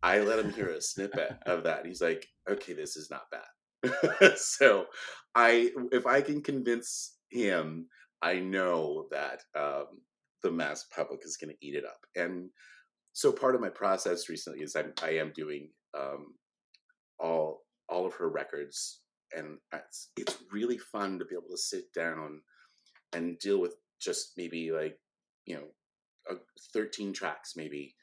I let him hear a snippet of that. He's like, "Okay, this is not bad." so, I if I can convince him, I know that um, the mass public is going to eat it up. And so, part of my process recently is I'm, I am doing um, all all of her records, and it's it's really fun to be able to sit down and deal with just maybe like you know uh, 13 tracks maybe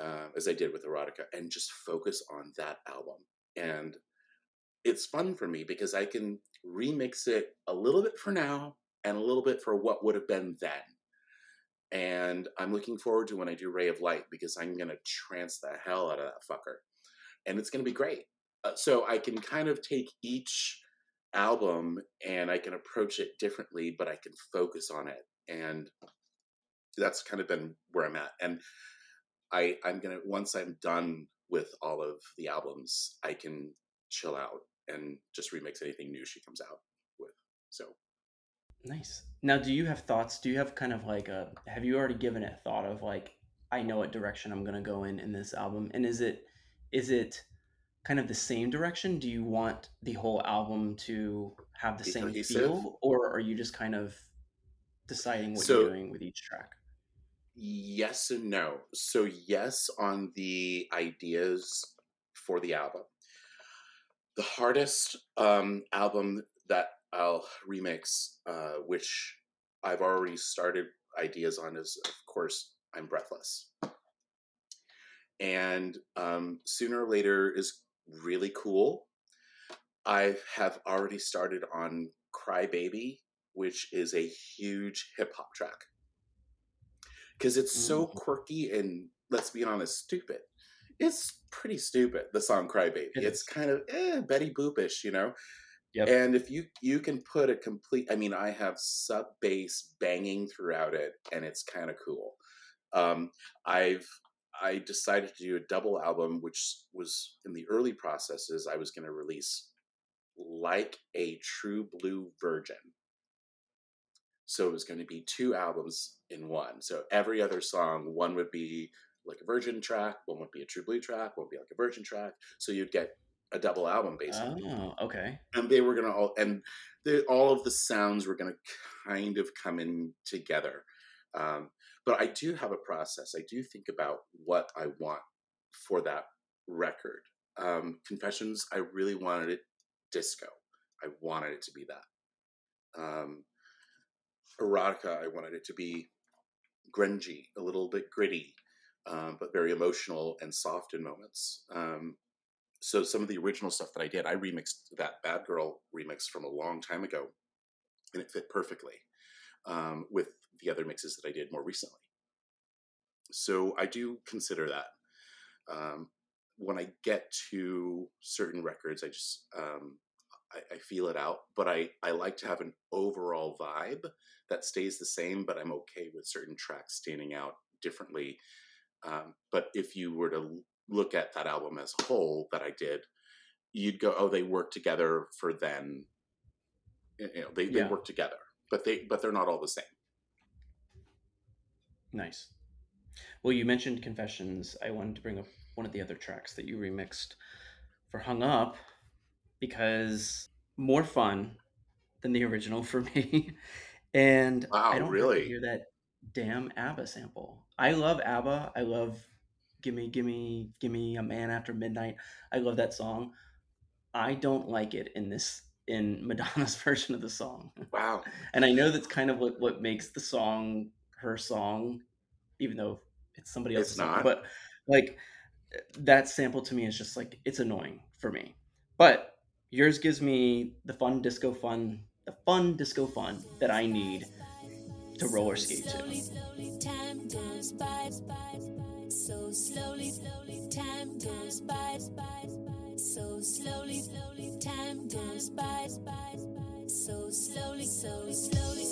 uh, as i did with erotica and just focus on that album and it's fun for me because i can remix it a little bit for now and a little bit for what would have been then and i'm looking forward to when i do ray of light because i'm going to trance the hell out of that fucker and it's going to be great uh, so i can kind of take each album and I can approach it differently, but I can focus on it. And that's kind of been where I'm at. And I, I'm gonna once I'm done with all of the albums, I can chill out and just remix anything new she comes out with. So Nice. Now, do you have thoughts? Do you have kind of like a? Have you already given it thought of like I know what direction I'm gonna go in in this album, and is it is it kind of the same direction? Do you want the whole album to have the Be same cohesive? feel, or are you just kind of deciding what So- you're doing with each track? Yes and no. So yes on the ideas for the album. The hardest um, album that I'll remix, uh, which I've already started ideas on, is of course I'm Breathless. And um, sooner or later is really cool. I have already started on Cry Baby, which is a huge hip hop track because it's so Mhm. quirky and let's be honest, stupid. It's pretty stupid. The song "Cry Baby." It it's kind of eh, Betty Boopish, you know. Yep. And if you you can put a complete, I mean, I have sub bass banging throughout it, and it's kind of cool. Um, I've I decided to do a double album, which was in the early processes. I was going to release like a true blue virgin. So it was going to be two albums in one. So every other song, one would be like a virgin track, one would be a true blue track, one would be like a virgin track. So you'd get a double album basically. Oh, okay. And they were gonna all and the, all of the sounds were gonna kind of come in together. Um, but I do have a process. I do think about what I want for that record. Um, Confessions, I really wanted it disco. I wanted it to be that. Um, erotica, I wanted it to be grungy, a little bit gritty, um, but very emotional and soft in moments. Um, so some of the original stuff that I did, I remixed that Bad Girl remix from a long time ago, and it fit perfectly um, with the other mixes that I did more recently. So I do consider that. Um, when I get to certain records, I just um, I, I, feel it out. But I I like to have an overall vibe that stays the same, but I'm okay with certain tracks standing out differently. Um, but if you were to look at that album as a whole that I did, you'd go, oh, they work together for then. You know, they, yeah. they work together, but they but they're not all the same. Nice. Well, you mentioned Confessions. I wanted to bring up one of the other tracks that you remixed for Hung Up because more fun than the original for me. And wow, I don't really hear that damn ABBA sample. I love ABBA. I love Gimme Gimme Gimme a Man After Midnight. I love that song. I don't like it in this in Madonna's version of the song. Wow. and I know that's kind of what, what makes the song her song, even though it's somebody else's it's song. But like that sample to me is just like it's annoying for me. But yours gives me the fun disco fun, the fun disco fun that I need to roller skate to. So slowly, slowly, time goes by. So slowly, slowly, time goes by. So slowly, so slowly,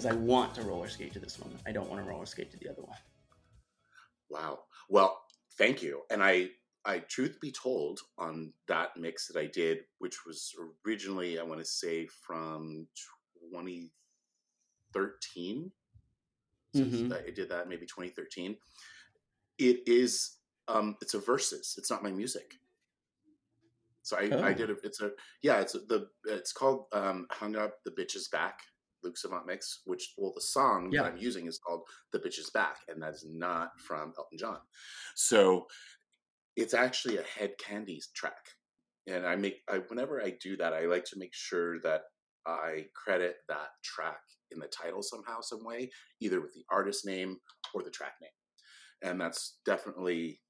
because I want to roller skate to this one. I don't want to roller skate to the other one. Wow. Well, thank you. And I, I truth be told, on that mix that I did, which was originally, I want to say, from 2013. mm-hmm. I did that maybe 2013. It is, um, it's a verses. It's not my music. So I, oh. I did a, it's a, yeah, it's a, the, it's called um, Hung Up, The Bitch Is Back Luke Savant mix, which well the song yeah. that I'm using is called "The Bitch Is Back," and that is not from Elton John. So it's actually a Hed Kandi track, and I make I, whenever I do that, I like to make sure that I credit that track in the title somehow, some way, either with the artist name or the track name, and that's definitely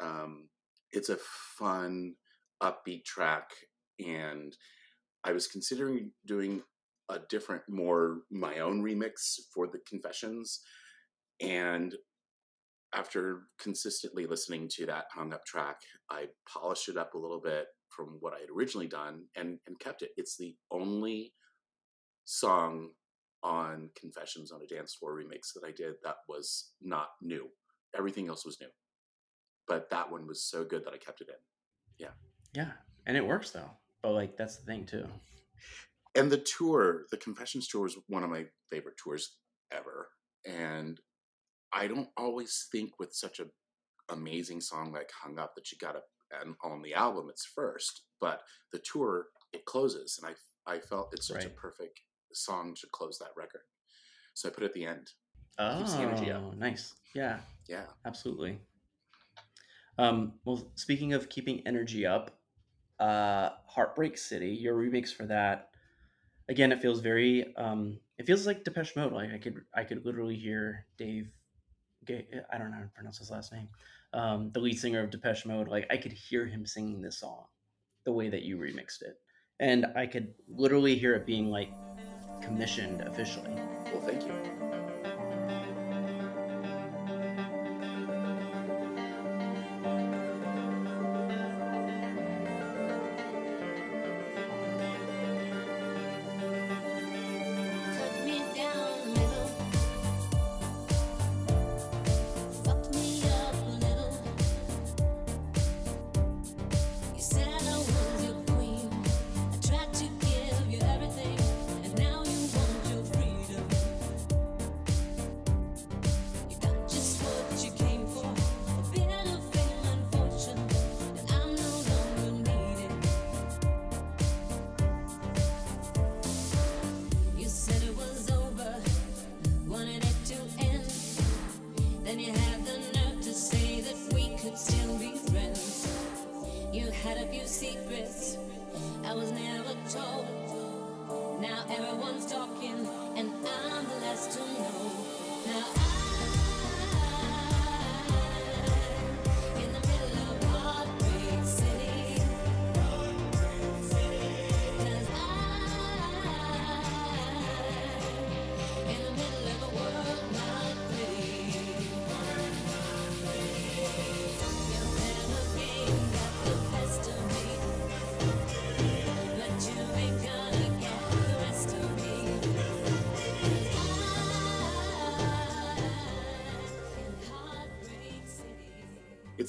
um, it's a fun, upbeat track, and I was considering doing a different, more my own remix for the Confessions. And after consistently listening to that hung up track, I polished it up a little bit from what I had originally done and, and kept it. It's the only song on Confessions on a Dance Floor remix that I did that was not new. Everything else was new. But that one was so good that I kept it in. Yeah. Yeah. And it works though. But like that's the thing too. And the tour, the Confessions tour was one of my favorite tours ever. And I don't always think with such an amazing song like Hung Up that you got to and on the album it's first, but the tour it closes and I I felt it's such a perfect song to close that record. So I put it at the end. Oh, Keeps the energy up. nice. Yeah, Yeah. absolutely. Um, well, speaking of keeping energy up, uh, Heartbreak City, your remix for that, again, it feels very, um, it feels like Depeche Mode. Like I could, I could literally hear Dave, Ga- I don't know how to pronounce his last name, um, the lead singer of Depeche Mode. Like I could hear him singing this song, the way that you remixed it, and I could literally hear it being like commissioned officially. Well, thank you.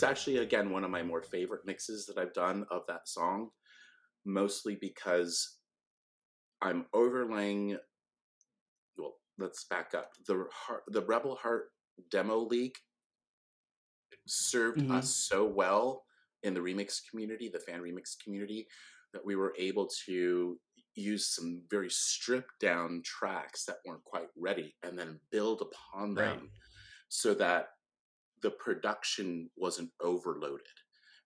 It's actually again one of my more favorite mixes that I've done of that song, mostly because I'm overlaying. Well, let's back up. The heart, the Rebel Heart demo leak served Mhm. us so well in the remix community, the fan remix community, that we were able to use some very stripped down tracks that weren't quite ready and then build upon Right. them so that the production wasn't overloaded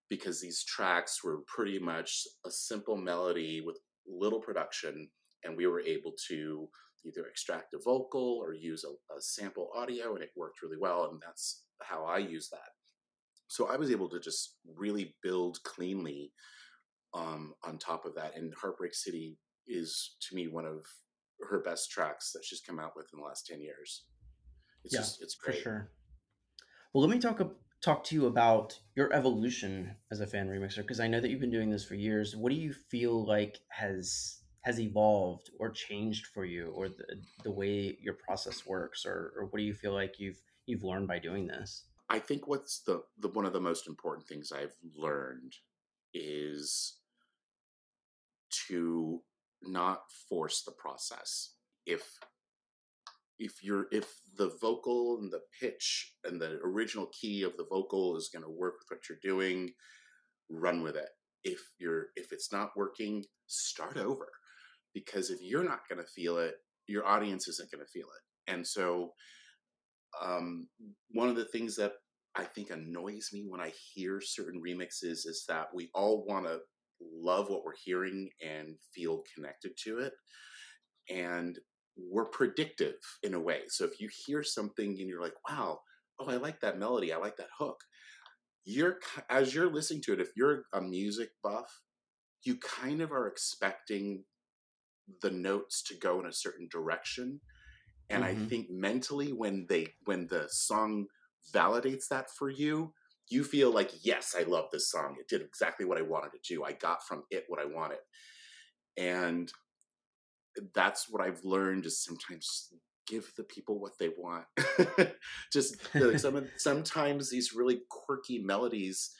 because these tracks were pretty much a simple melody with little production and we were able to either extract a vocal or use a, a sample audio and it worked really well and that's how i use that. So i was able to just really build cleanly um, on top of that and heartbreak city is to me one of her best tracks that she's come out with in the last 10 years. It's Yeah, just it's for great. sure. Well, let me talk talk to you about your evolution as a fan remixer because I know that you've been doing this for years. What do you feel like has has evolved or changed for you, or the the way your process works, or or what do you feel like you've you've learned by doing this? I think what's the, the one of the most important things I've learned is to not force the process. If if you're if the vocal and the pitch and the original key of the vocal is going to work with what you're doing, run with it. If you're if it's not working, start over. Because if you're not going to feel it, your audience isn't going to feel it. And so um, one of the things that I think annoys me when I hear certain remixes is that we all want to love what we're hearing and feel connected to it. And we're predictive in a way. So if you hear something and you're like, wow, oh, I like that melody, I like that hook. You're as you're listening to it, if you're a music buff, you kind of are expecting the notes to go in a certain direction. And I Mhm. think mentally when they when the song validates that for you, you feel like, yes, I love this song. It did exactly what I wanted it to. Do. I got from it what I wanted. And that's what I've learned is sometimes give the people what they want. Just like some sometimes these really quirky melodies,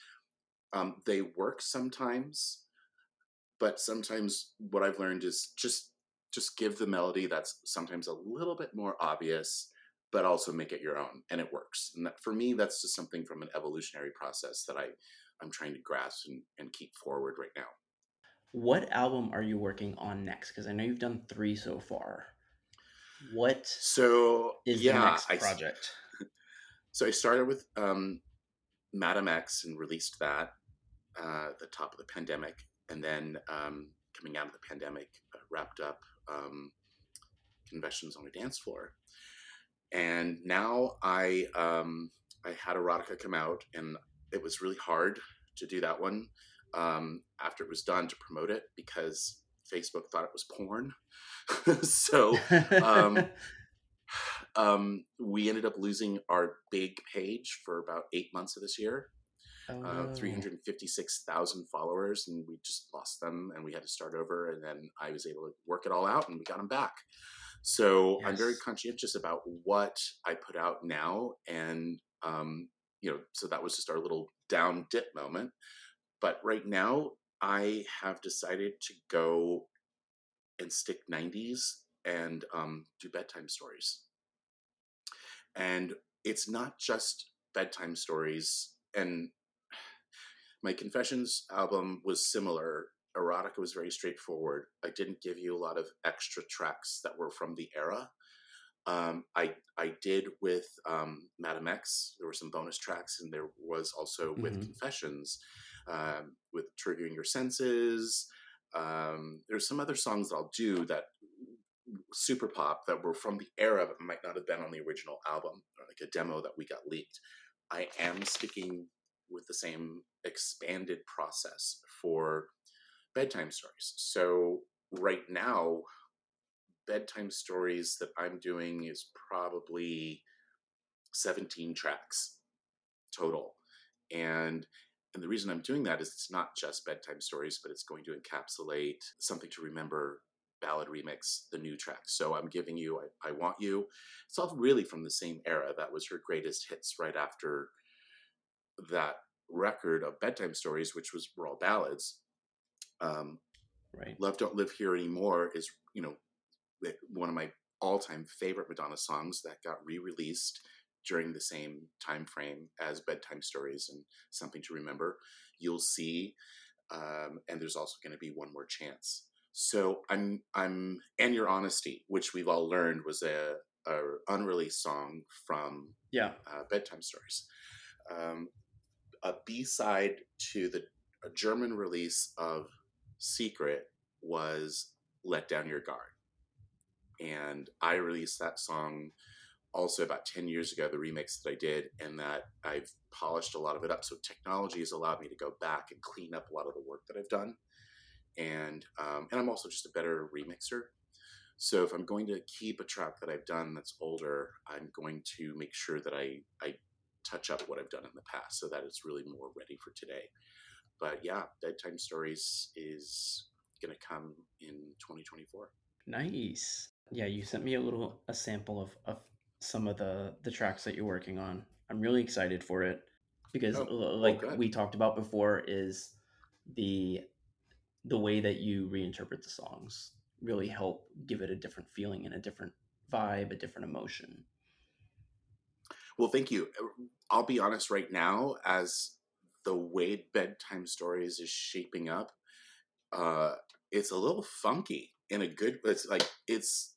um, they work sometimes, but sometimes what I've learned is just just give the melody that's sometimes a little bit more obvious, but also make it your own, and it works. And that, for me, that's just something from an evolutionary process that I I'm trying to grasp and, and keep forward right now. What album are you working on next? Because I know you've done three so far. What So is yeah, the next I project? So I started with um, Madame X and released that uh, at the top of the pandemic, and then um, coming out of the pandemic, uh, wrapped up um, Confessions on a Dance Floor, and now I um, I had Erotica come out, and it was really hard to do that one um, after it was done to promote it because Facebook thought it was porn. so um, um, we ended up losing our big page for about eight months of this year. Oh, Uh, 356,000 followers, and we just lost them, and we had to start over. And then I was able to work it all out, and we got them back. So I'm very conscientious about what I put out now, and um, you know, so that was just our little down dip moment. But right now, I have decided to go and stick 90s and um, do bedtime stories. And it's not just bedtime stories. And my Confessions album was similar. Erotica was very straightforward. I didn't give you a lot of extra tracks that were from the era. Um, I I did with um, Madame X. There were some bonus tracks, and there was also with Mhm. Confessions, um, with Triggering Your Senses. Um, there's some other songs I'll do that super pop that were from the era but might not have been on the original album like a demo that we got leaked i am sticking with the same expanded process for bedtime stories so right now bedtime stories that i'm doing is probably 17 tracks total and and the reason i'm doing that is it's not just bedtime stories but it's going to encapsulate something to remember ballad remix, the new track. So I'm giving you I, I Want You. It's all really from the same era. That was her greatest hits right after that record of bedtime stories, which was were all ballads. Um, right. Love Don't Live Here Anymore is, you know, one of my all-time favorite Madonna songs that got re-released during the same time frame as Bedtime Stories and Something to Remember. You'll see, um, and there's also going to be one more chance. So I'm I'm and Your Honesty, which we've all learned was a, a unreleased song from Yeah. uh, bedtime stories. Um, a B side to the a German release of Secret was Let Down Your Guard. And I released that song also about 10 years ago, the remix that I did, and that I've polished a lot of it up. So technology has allowed me to go back and clean up a lot of the work that I've done. And um, and I'm also just a better remixer. So if I'm going to keep a track that I've done that's older, I'm going to make sure that I I touch up what I've done in the past so that it's really more ready for today. But yeah, bedtime stories is going to come in 2024. Nice. Yeah, you sent me a little a sample of, of some of the the tracks that you're working on. I'm really excited for it because Oh, like good. we talked about before is the the way that you reinterpret the songs really help give it a different feeling and a different vibe, a different emotion. Well, thank you. I'll be honest right now, as the way bedtime stories is shaping up, uh, it's a little funky in a good. It's like it's.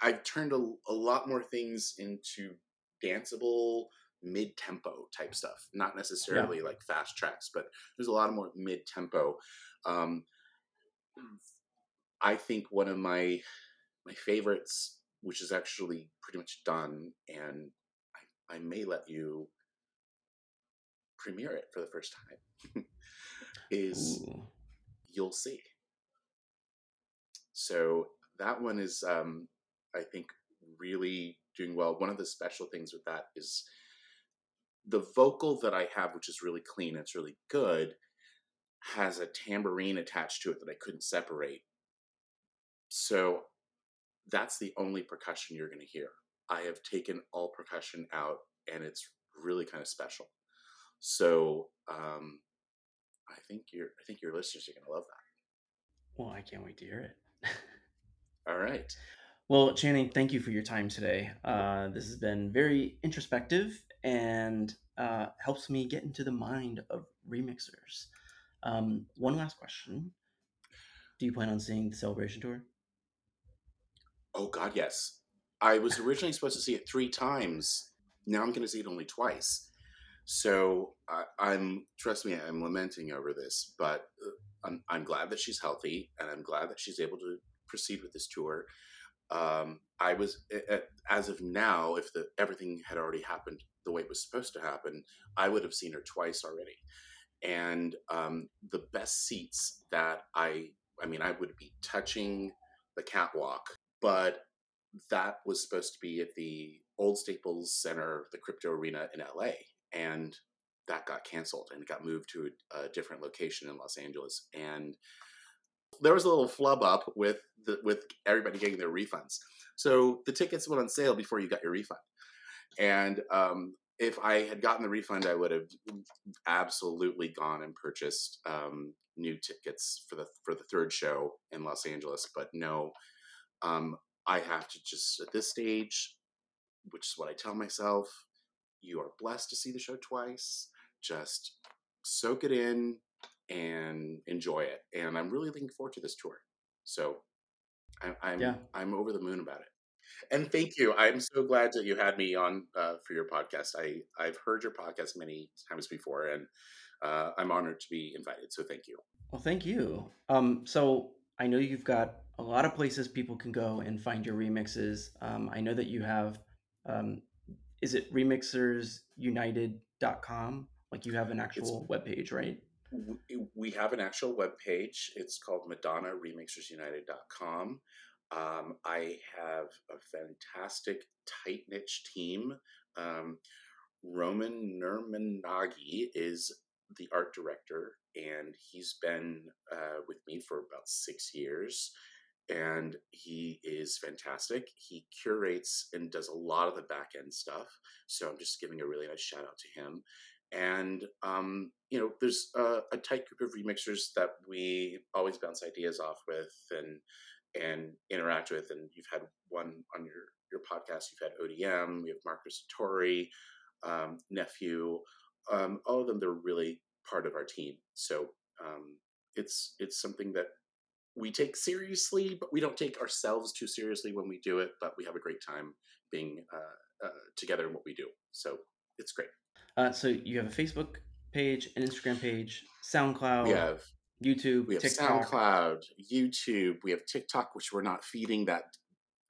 I've turned a, a lot more things into danceable mid-tempo type stuff not necessarily like fast tracks but there's a lot more mid-tempo um, i think one of my my favorites which is actually pretty much done and I, I may let you premiere it for the first time is Ooh. you'll see. So that one is um, i think really doing well. One of the special things with that is the vocal that i have which is really clean it's really good has a tambourine attached to it that i couldn't separate. So that's the only percussion you're going to hear. I have taken all percussion out and it's really kind of special. So um, i think your i think your listeners are going to love that. Well, I can't wait to hear it. All right. Well, Channing, thank you for your time today. Uh, this has been very introspective and uh, helps me get into the mind of remixers. Um, one last question: Do you plan on seeing the celebration tour? Oh God, yes. I was originally supposed to see it three times. Now I'm going to see it only twice. So I, I'm trust me, I'm lamenting over this, but uh, I'm, I'm glad that she's healthy, and I'm glad that she's able to proceed with this tour. Um, I was as of now, if the everything had already happened the way it was supposed to happen, I would have seen her twice already. And um, the best seats that I, I mean, I would be touching the catwalk, but that was supposed to be at the old Staples Center, the crypto arena in LA. And that got canceled and got moved to a, a different location in Los Angeles. And there was a little flub up with the, with everybody getting their refunds. So the tickets went on sale before you got your refund. And um, if I had gotten the refund, I would have absolutely gone and purchased um, new tickets for the for the third show in Los Angeles. But no, um, I have to just at this stage, which is what I tell myself, you are blessed to see the show twice. Just soak it in and enjoy it. And I'm really looking forward to this tour. So I, I'm Yeah. I'm over the moon about it. And thank you. I'm so glad that you had me on uh, for your podcast. I I've heard your podcast many times before, and uh, I'm honored to be invited. So thank you. Well, thank you. Um, so I know you've got a lot of places people can go and find your remixes. Um, I know that you have, um, is it remixersunited.com? Like you have an actual webpage, right? We have an actual web page. It's called MadonnaRemixersUnited.com. Um, I have a fantastic tight niche team. Um, Roman Nermanagi is the art director, and he's been uh, with me for about six years. And he is fantastic. He curates and does a lot of the back end stuff. So I'm just giving a really nice shout out to him and um, you know there's a, a tight group of remixers that we always bounce ideas off with and and interact with. And you've had one on your your podcast. You've had odm we have marcus Satori, um, nephew. Um, all of them they're really part of our team. So um, it's it's something that we take seriously but we don't take ourselves too seriously when we do it but we have a great time being uh, uh, together in what we do. So it's great Uh, so you have a Facebook page, an Instagram page, SoundCloud, we have YouTube, We have TikTok. SoundCloud, YouTube. We have TikTok, which we're not feeding that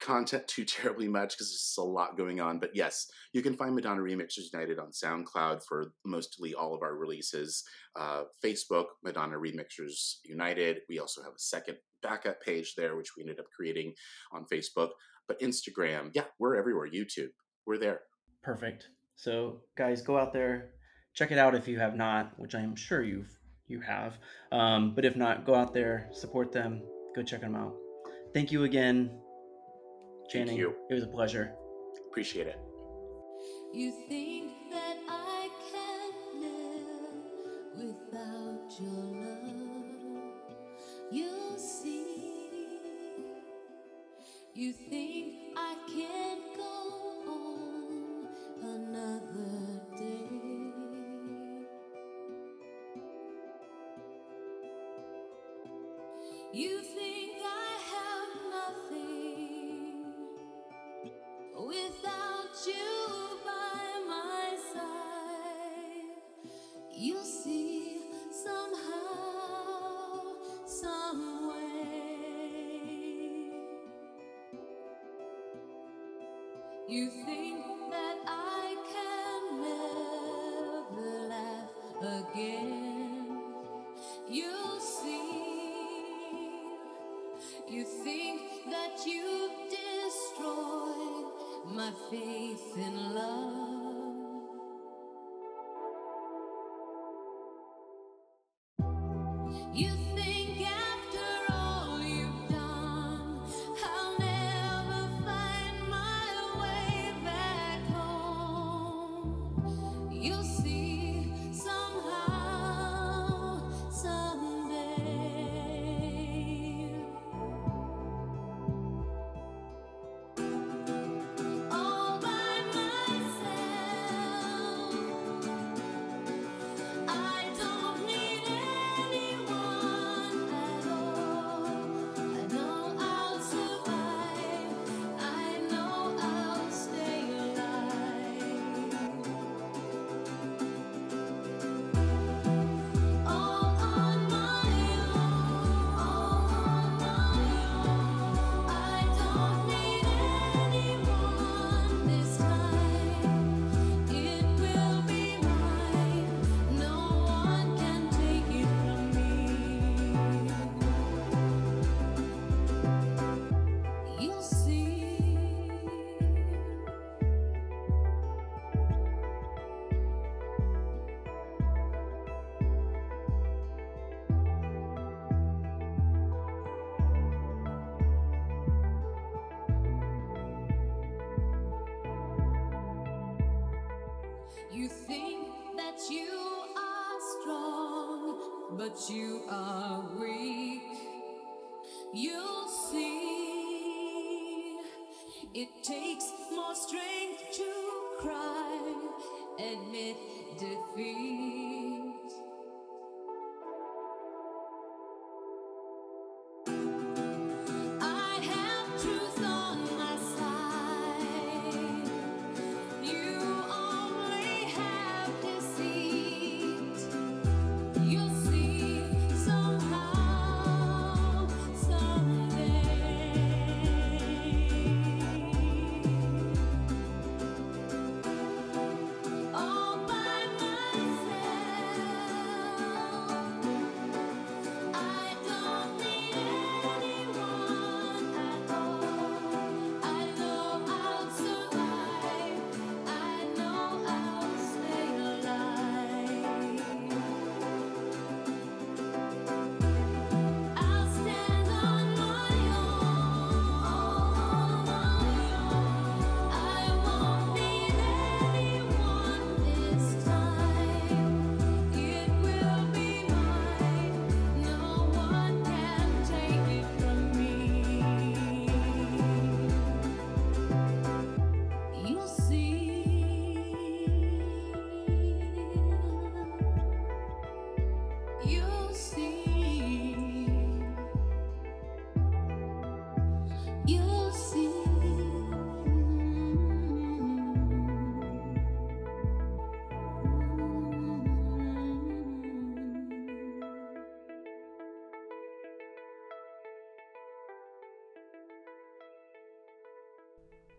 content too terribly much because there's just a lot going on. But yes, you can find Madonna Remixes United on SoundCloud for mostly all of our releases. Uh, Facebook, Madonna Remixers United. We also have a second backup page there, which we ended up creating on Facebook. But Instagram, yeah, we're everywhere. YouTube, we're there. Perfect. So guys, go out there, check it out if you have not, which I am sure you've you have. Um, but if not, go out there, support them, go check them out. Thank you again, Thank Channing. you. It was a pleasure. Appreciate it. You think that you are strong, but you are weak. You'll see. It takes more strength to cry, admit defeat.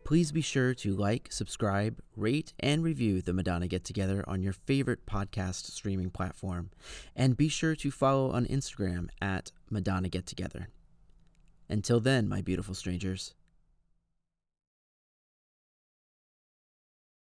Please be sure to like, subscribe, rate, and review the Madonna Get Together on your favorite podcast streaming platform. And be sure to follow on Instagram at Madonna Get Together. Until then, my beautiful strangers,